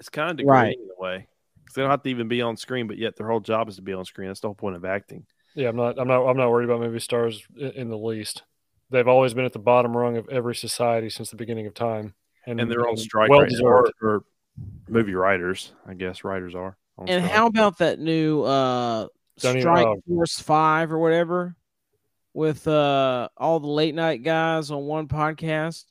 It's kind of degrading Right. in a way. They don't have to even be on screen, but yet their whole job is to be on screen. That's the whole point of acting. Yeah, I'm not. I'm not. I'm not worried about movie stars in, in the least. They've always been at the bottom rung of every society since the beginning of time, And they're on strike Well right now, deserved. or, or movie writers, I guess writers are. And strike. how about that new uh Don't even- Strike oh. Force Five or whatever with uh all the late night guys on one podcast?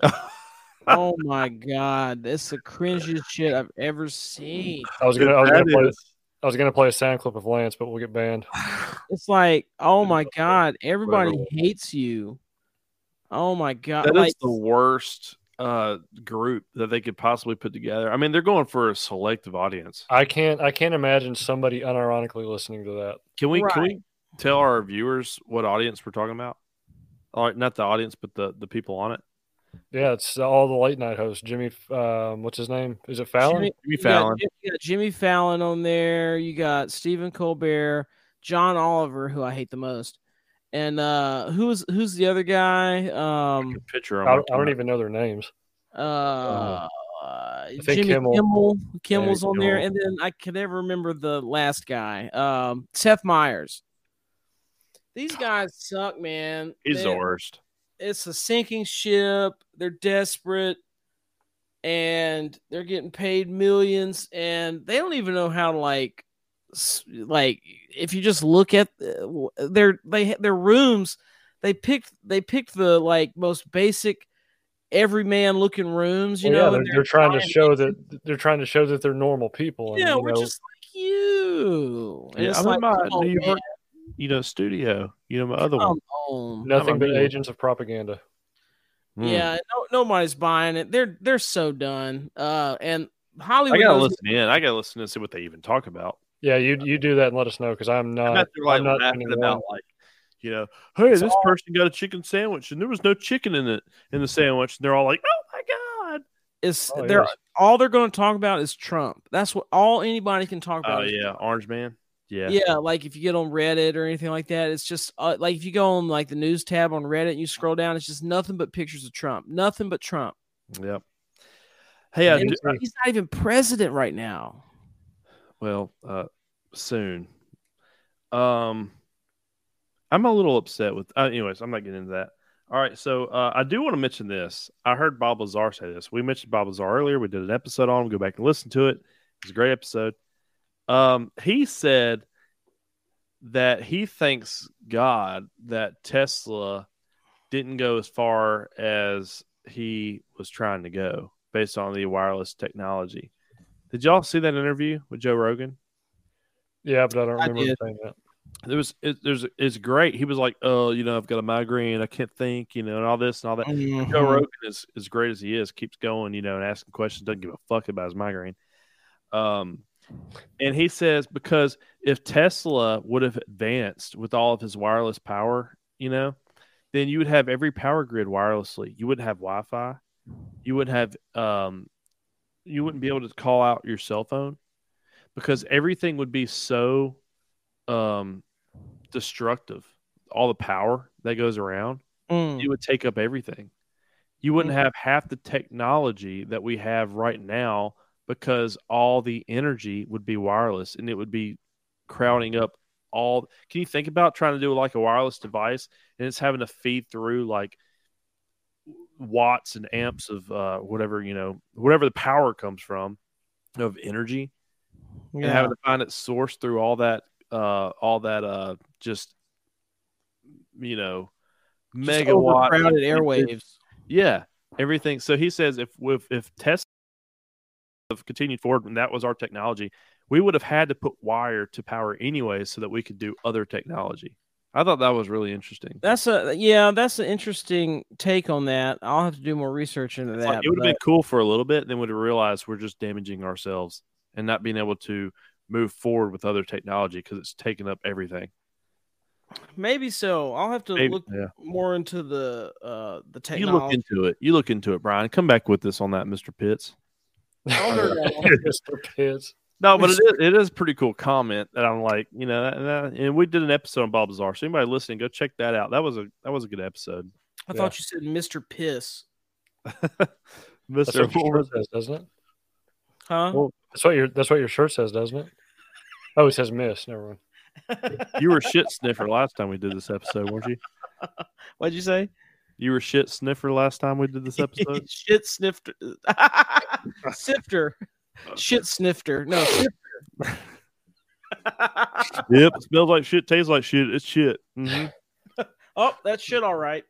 oh my god, that's the cringiest shit I've ever seen. I was gonna. I was gonna play. is- I was gonna play a sound clip of Lance, but we'll get banned. It's like, oh my god, everybody Whatever. hates you. Oh my god, That is like the worst uh, group that they could possibly put together. I mean, they're going for a selective audience. I can't. I can't imagine somebody unironically listening to that. Can we can we tell our viewers what audience we're talking about? All right, not the audience, but the the people on it. Yeah, it's all the late night hosts. Jimmy, um, what's his name? Is it Fallon? Jimmy, Jimmy you got Fallon. You got Jimmy Fallon on there. You got Stephen Colbert, John Oliver, who I hate the most, and uh, who's who's the other guy? Um, Good picture. I, I don't even know their names. uh, think Jimmy Kimmel. Kimmel. Kimmel's Yeah, on there, and then I can never remember the last guy. Um, Seth Meyers. These guys suck, man. He's the They're- worst. It's a sinking ship. They're desperate and they're getting paid millions and they don't even know how to like like if you just look at uh, the- their they their rooms they picked they picked the like most basic everyman looking rooms you Well, know yeah, and they're, they're trying to show that they're trying to show that they're normal people. And, yeah you we're know, just like you and Yeah, it's I'm in like my come on, New York- man, You know, studio. You know, my other one. come on. nothing but mean- agents of propaganda. Hmm. Yeah, no, nobody's buying it. They're they're so done. Uh, and Hollywood. I gotta listen in. I gotta listen and see what they even talk about. Yeah, you you do that and let us know because I'm not. I'm not like I'm not laughing about like, you know, hey, It's this all- person got a chicken sandwich and there was no chicken in it in the sandwich, and they're all like, oh my god. is Oh, they're yes. all they're going to talk about is Trump. That's what all anybody can talk about. Oh is yeah, Orange Man. Yeah. Yeah, like if you get on Reddit or anything like that, it's just uh, like if you go on like the news tab on Reddit and you scroll down, it's just nothing but pictures of Trump, nothing but Trump. Yep. Hey, I do, I- he's not even president right now. well, uh, soon. Um, I'm a little upset with. Uh, anyways, I'm not getting into that. All right, so uh, I do want to mention this. I heard Bob Lazar say this. We mentioned Bob Lazar earlier. We did an episode on. him. Go back and listen to it. It's a great episode. Um, he said that he thanks God that Tesla didn't go as far as he was trying to go based on the wireless technology. Did y'all see that interview with Joe Rogan? Yeah, but I don't remember him did. saying that. There was it, there's it's great. He was like, "Oh, you know, I've got a migraine. I can't think, you know, and all this and all that." Joe Mhm. Rogan is as great as he is, keeps going, you know, and asking questions. Doesn't give a fuck about his migraine. Um, and he says because if Tesla would have advanced with all of his wireless power, you know, then you would have every power grid wirelessly. You wouldn't have Wi-Fi. You would have um, you wouldn't be able to call out your cell phone because everything would be so um destructive. All the power that goes around Mm. it would take up everything. you wouldn't have half the technology that we have right now because all the energy would be wireless and it would be crowding up all can you think about trying to do like a wireless device and it's having to feed through like watts and amps of uh, whatever you know whatever the power comes from of energy and having to find its source through all that uh all that uh just you know Just megawatt overcrowded airwaves. yeah everything. So he says if if, if tesla have continued forward and that was our technology we would have had to put wire to power anyway so that we could do other technology i thought that was really interesting That's a yeah, that's an interesting take on that. I'll have to do more research into It's that. like, it would have but- been cool for a little bit then we'd have realized we're just damaging ourselves and not being able to move forward with other technology because it's taking up everything maybe so. I'll have to Maybe- look yeah. more into the uh the you look into it you look into it brian come back with us on that mr pitts No, but it is, it is a pretty cool comment that I'm like, you know, and, that- and we did an episode on Bob Lazar. So anybody listening, go check that out. That was a that was a good episode. I thought you said Mr. Piss. That's Mister, what your shirt says, doesn't it? Huh? Well, that's what your that's what your shirt says, doesn't it? Oh, it says miss. Never mind. you were shit sniffer last time we did this episode, weren't you? What'd you say? You were shit sniffer last time we did this episode. Shit snifter. Sifter. Shit snifter. No, sifter. yep, it smells like shit, tastes like shit. It's shit. hmm oh, that's shit all right.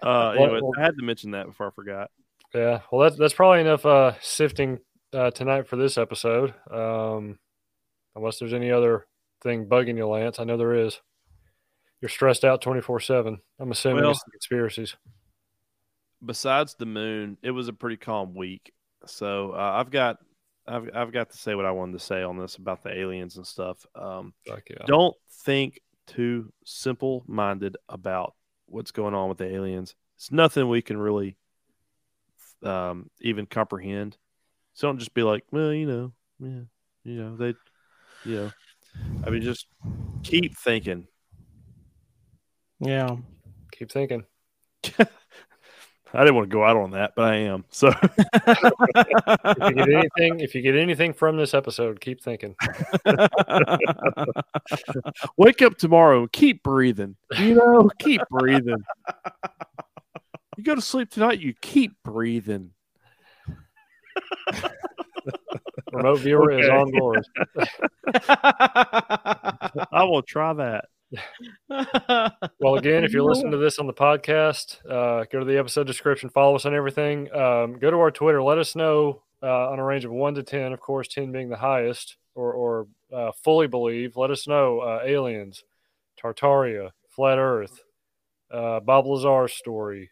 Uh, anyway, I had to mention that before I forgot. Yeah. Well, that's that's probably enough uh, sifting uh, tonight for this episode. Um, unless there's any other thing bugging you, Lance. I know there is. You're stressed out 24 seven. I'm assuming Well- it's the conspiracies. Besides the moon, it was a pretty calm week. So uh, I've got, I've, I've got to say what I wanted to say on this about the aliens and stuff. Um, yeah. don't think too simple minded about what's going on with the aliens. It's nothing we can really um, even comprehend. So don't just be like, well, you know, yeah, you know, they, you know, I mean, just keep thinking. Yeah. Keep thinking. I didn't want to go out on that, but I am. So If you get anything, if you get anything from this episode, keep thinking. wake up tomorrow and keep breathing. You know, keep breathing. You go to sleep tonight, you keep breathing. Remote viewer is on board. I will try that. Well, again, if you're listening to this on the podcast, uh, go to the episode description, follow us on everything. Um, go to our Twitter, let us know uh, on a range of one to 10, of course, 10 being the highest, or, or uh, fully believe. Let us know uh, aliens, Tartaria, Flat Earth, uh, Bob Lazar's story,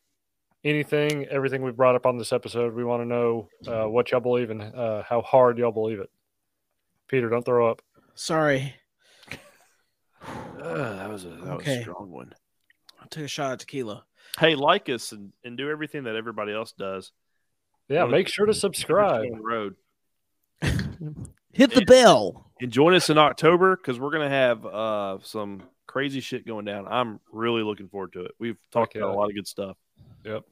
anything, everything we've brought up on this episode. We want to know uh, what y'all believe and uh, how hard y'all believe it. Peter, don't throw up. Sorry. Uh, that was a that Okay. was a strong one. I took a shot of tequila. Hey, like us and, and do everything that everybody else does. Yeah, Wanna- make sure to subscribe. The road. Hit the Yeah. bell. And join us in October because we're gonna have uh, some crazy shit going down. I'm really looking forward to it. We've talked about a lot of good stuff. Yep.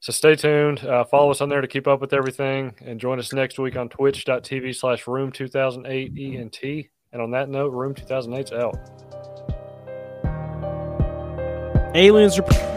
So stay tuned. Uh, follow us on there to keep up with everything. And join us next week on twitch.tv slash room 2008 ENT. And on that note, room 2008's out. Aliens are.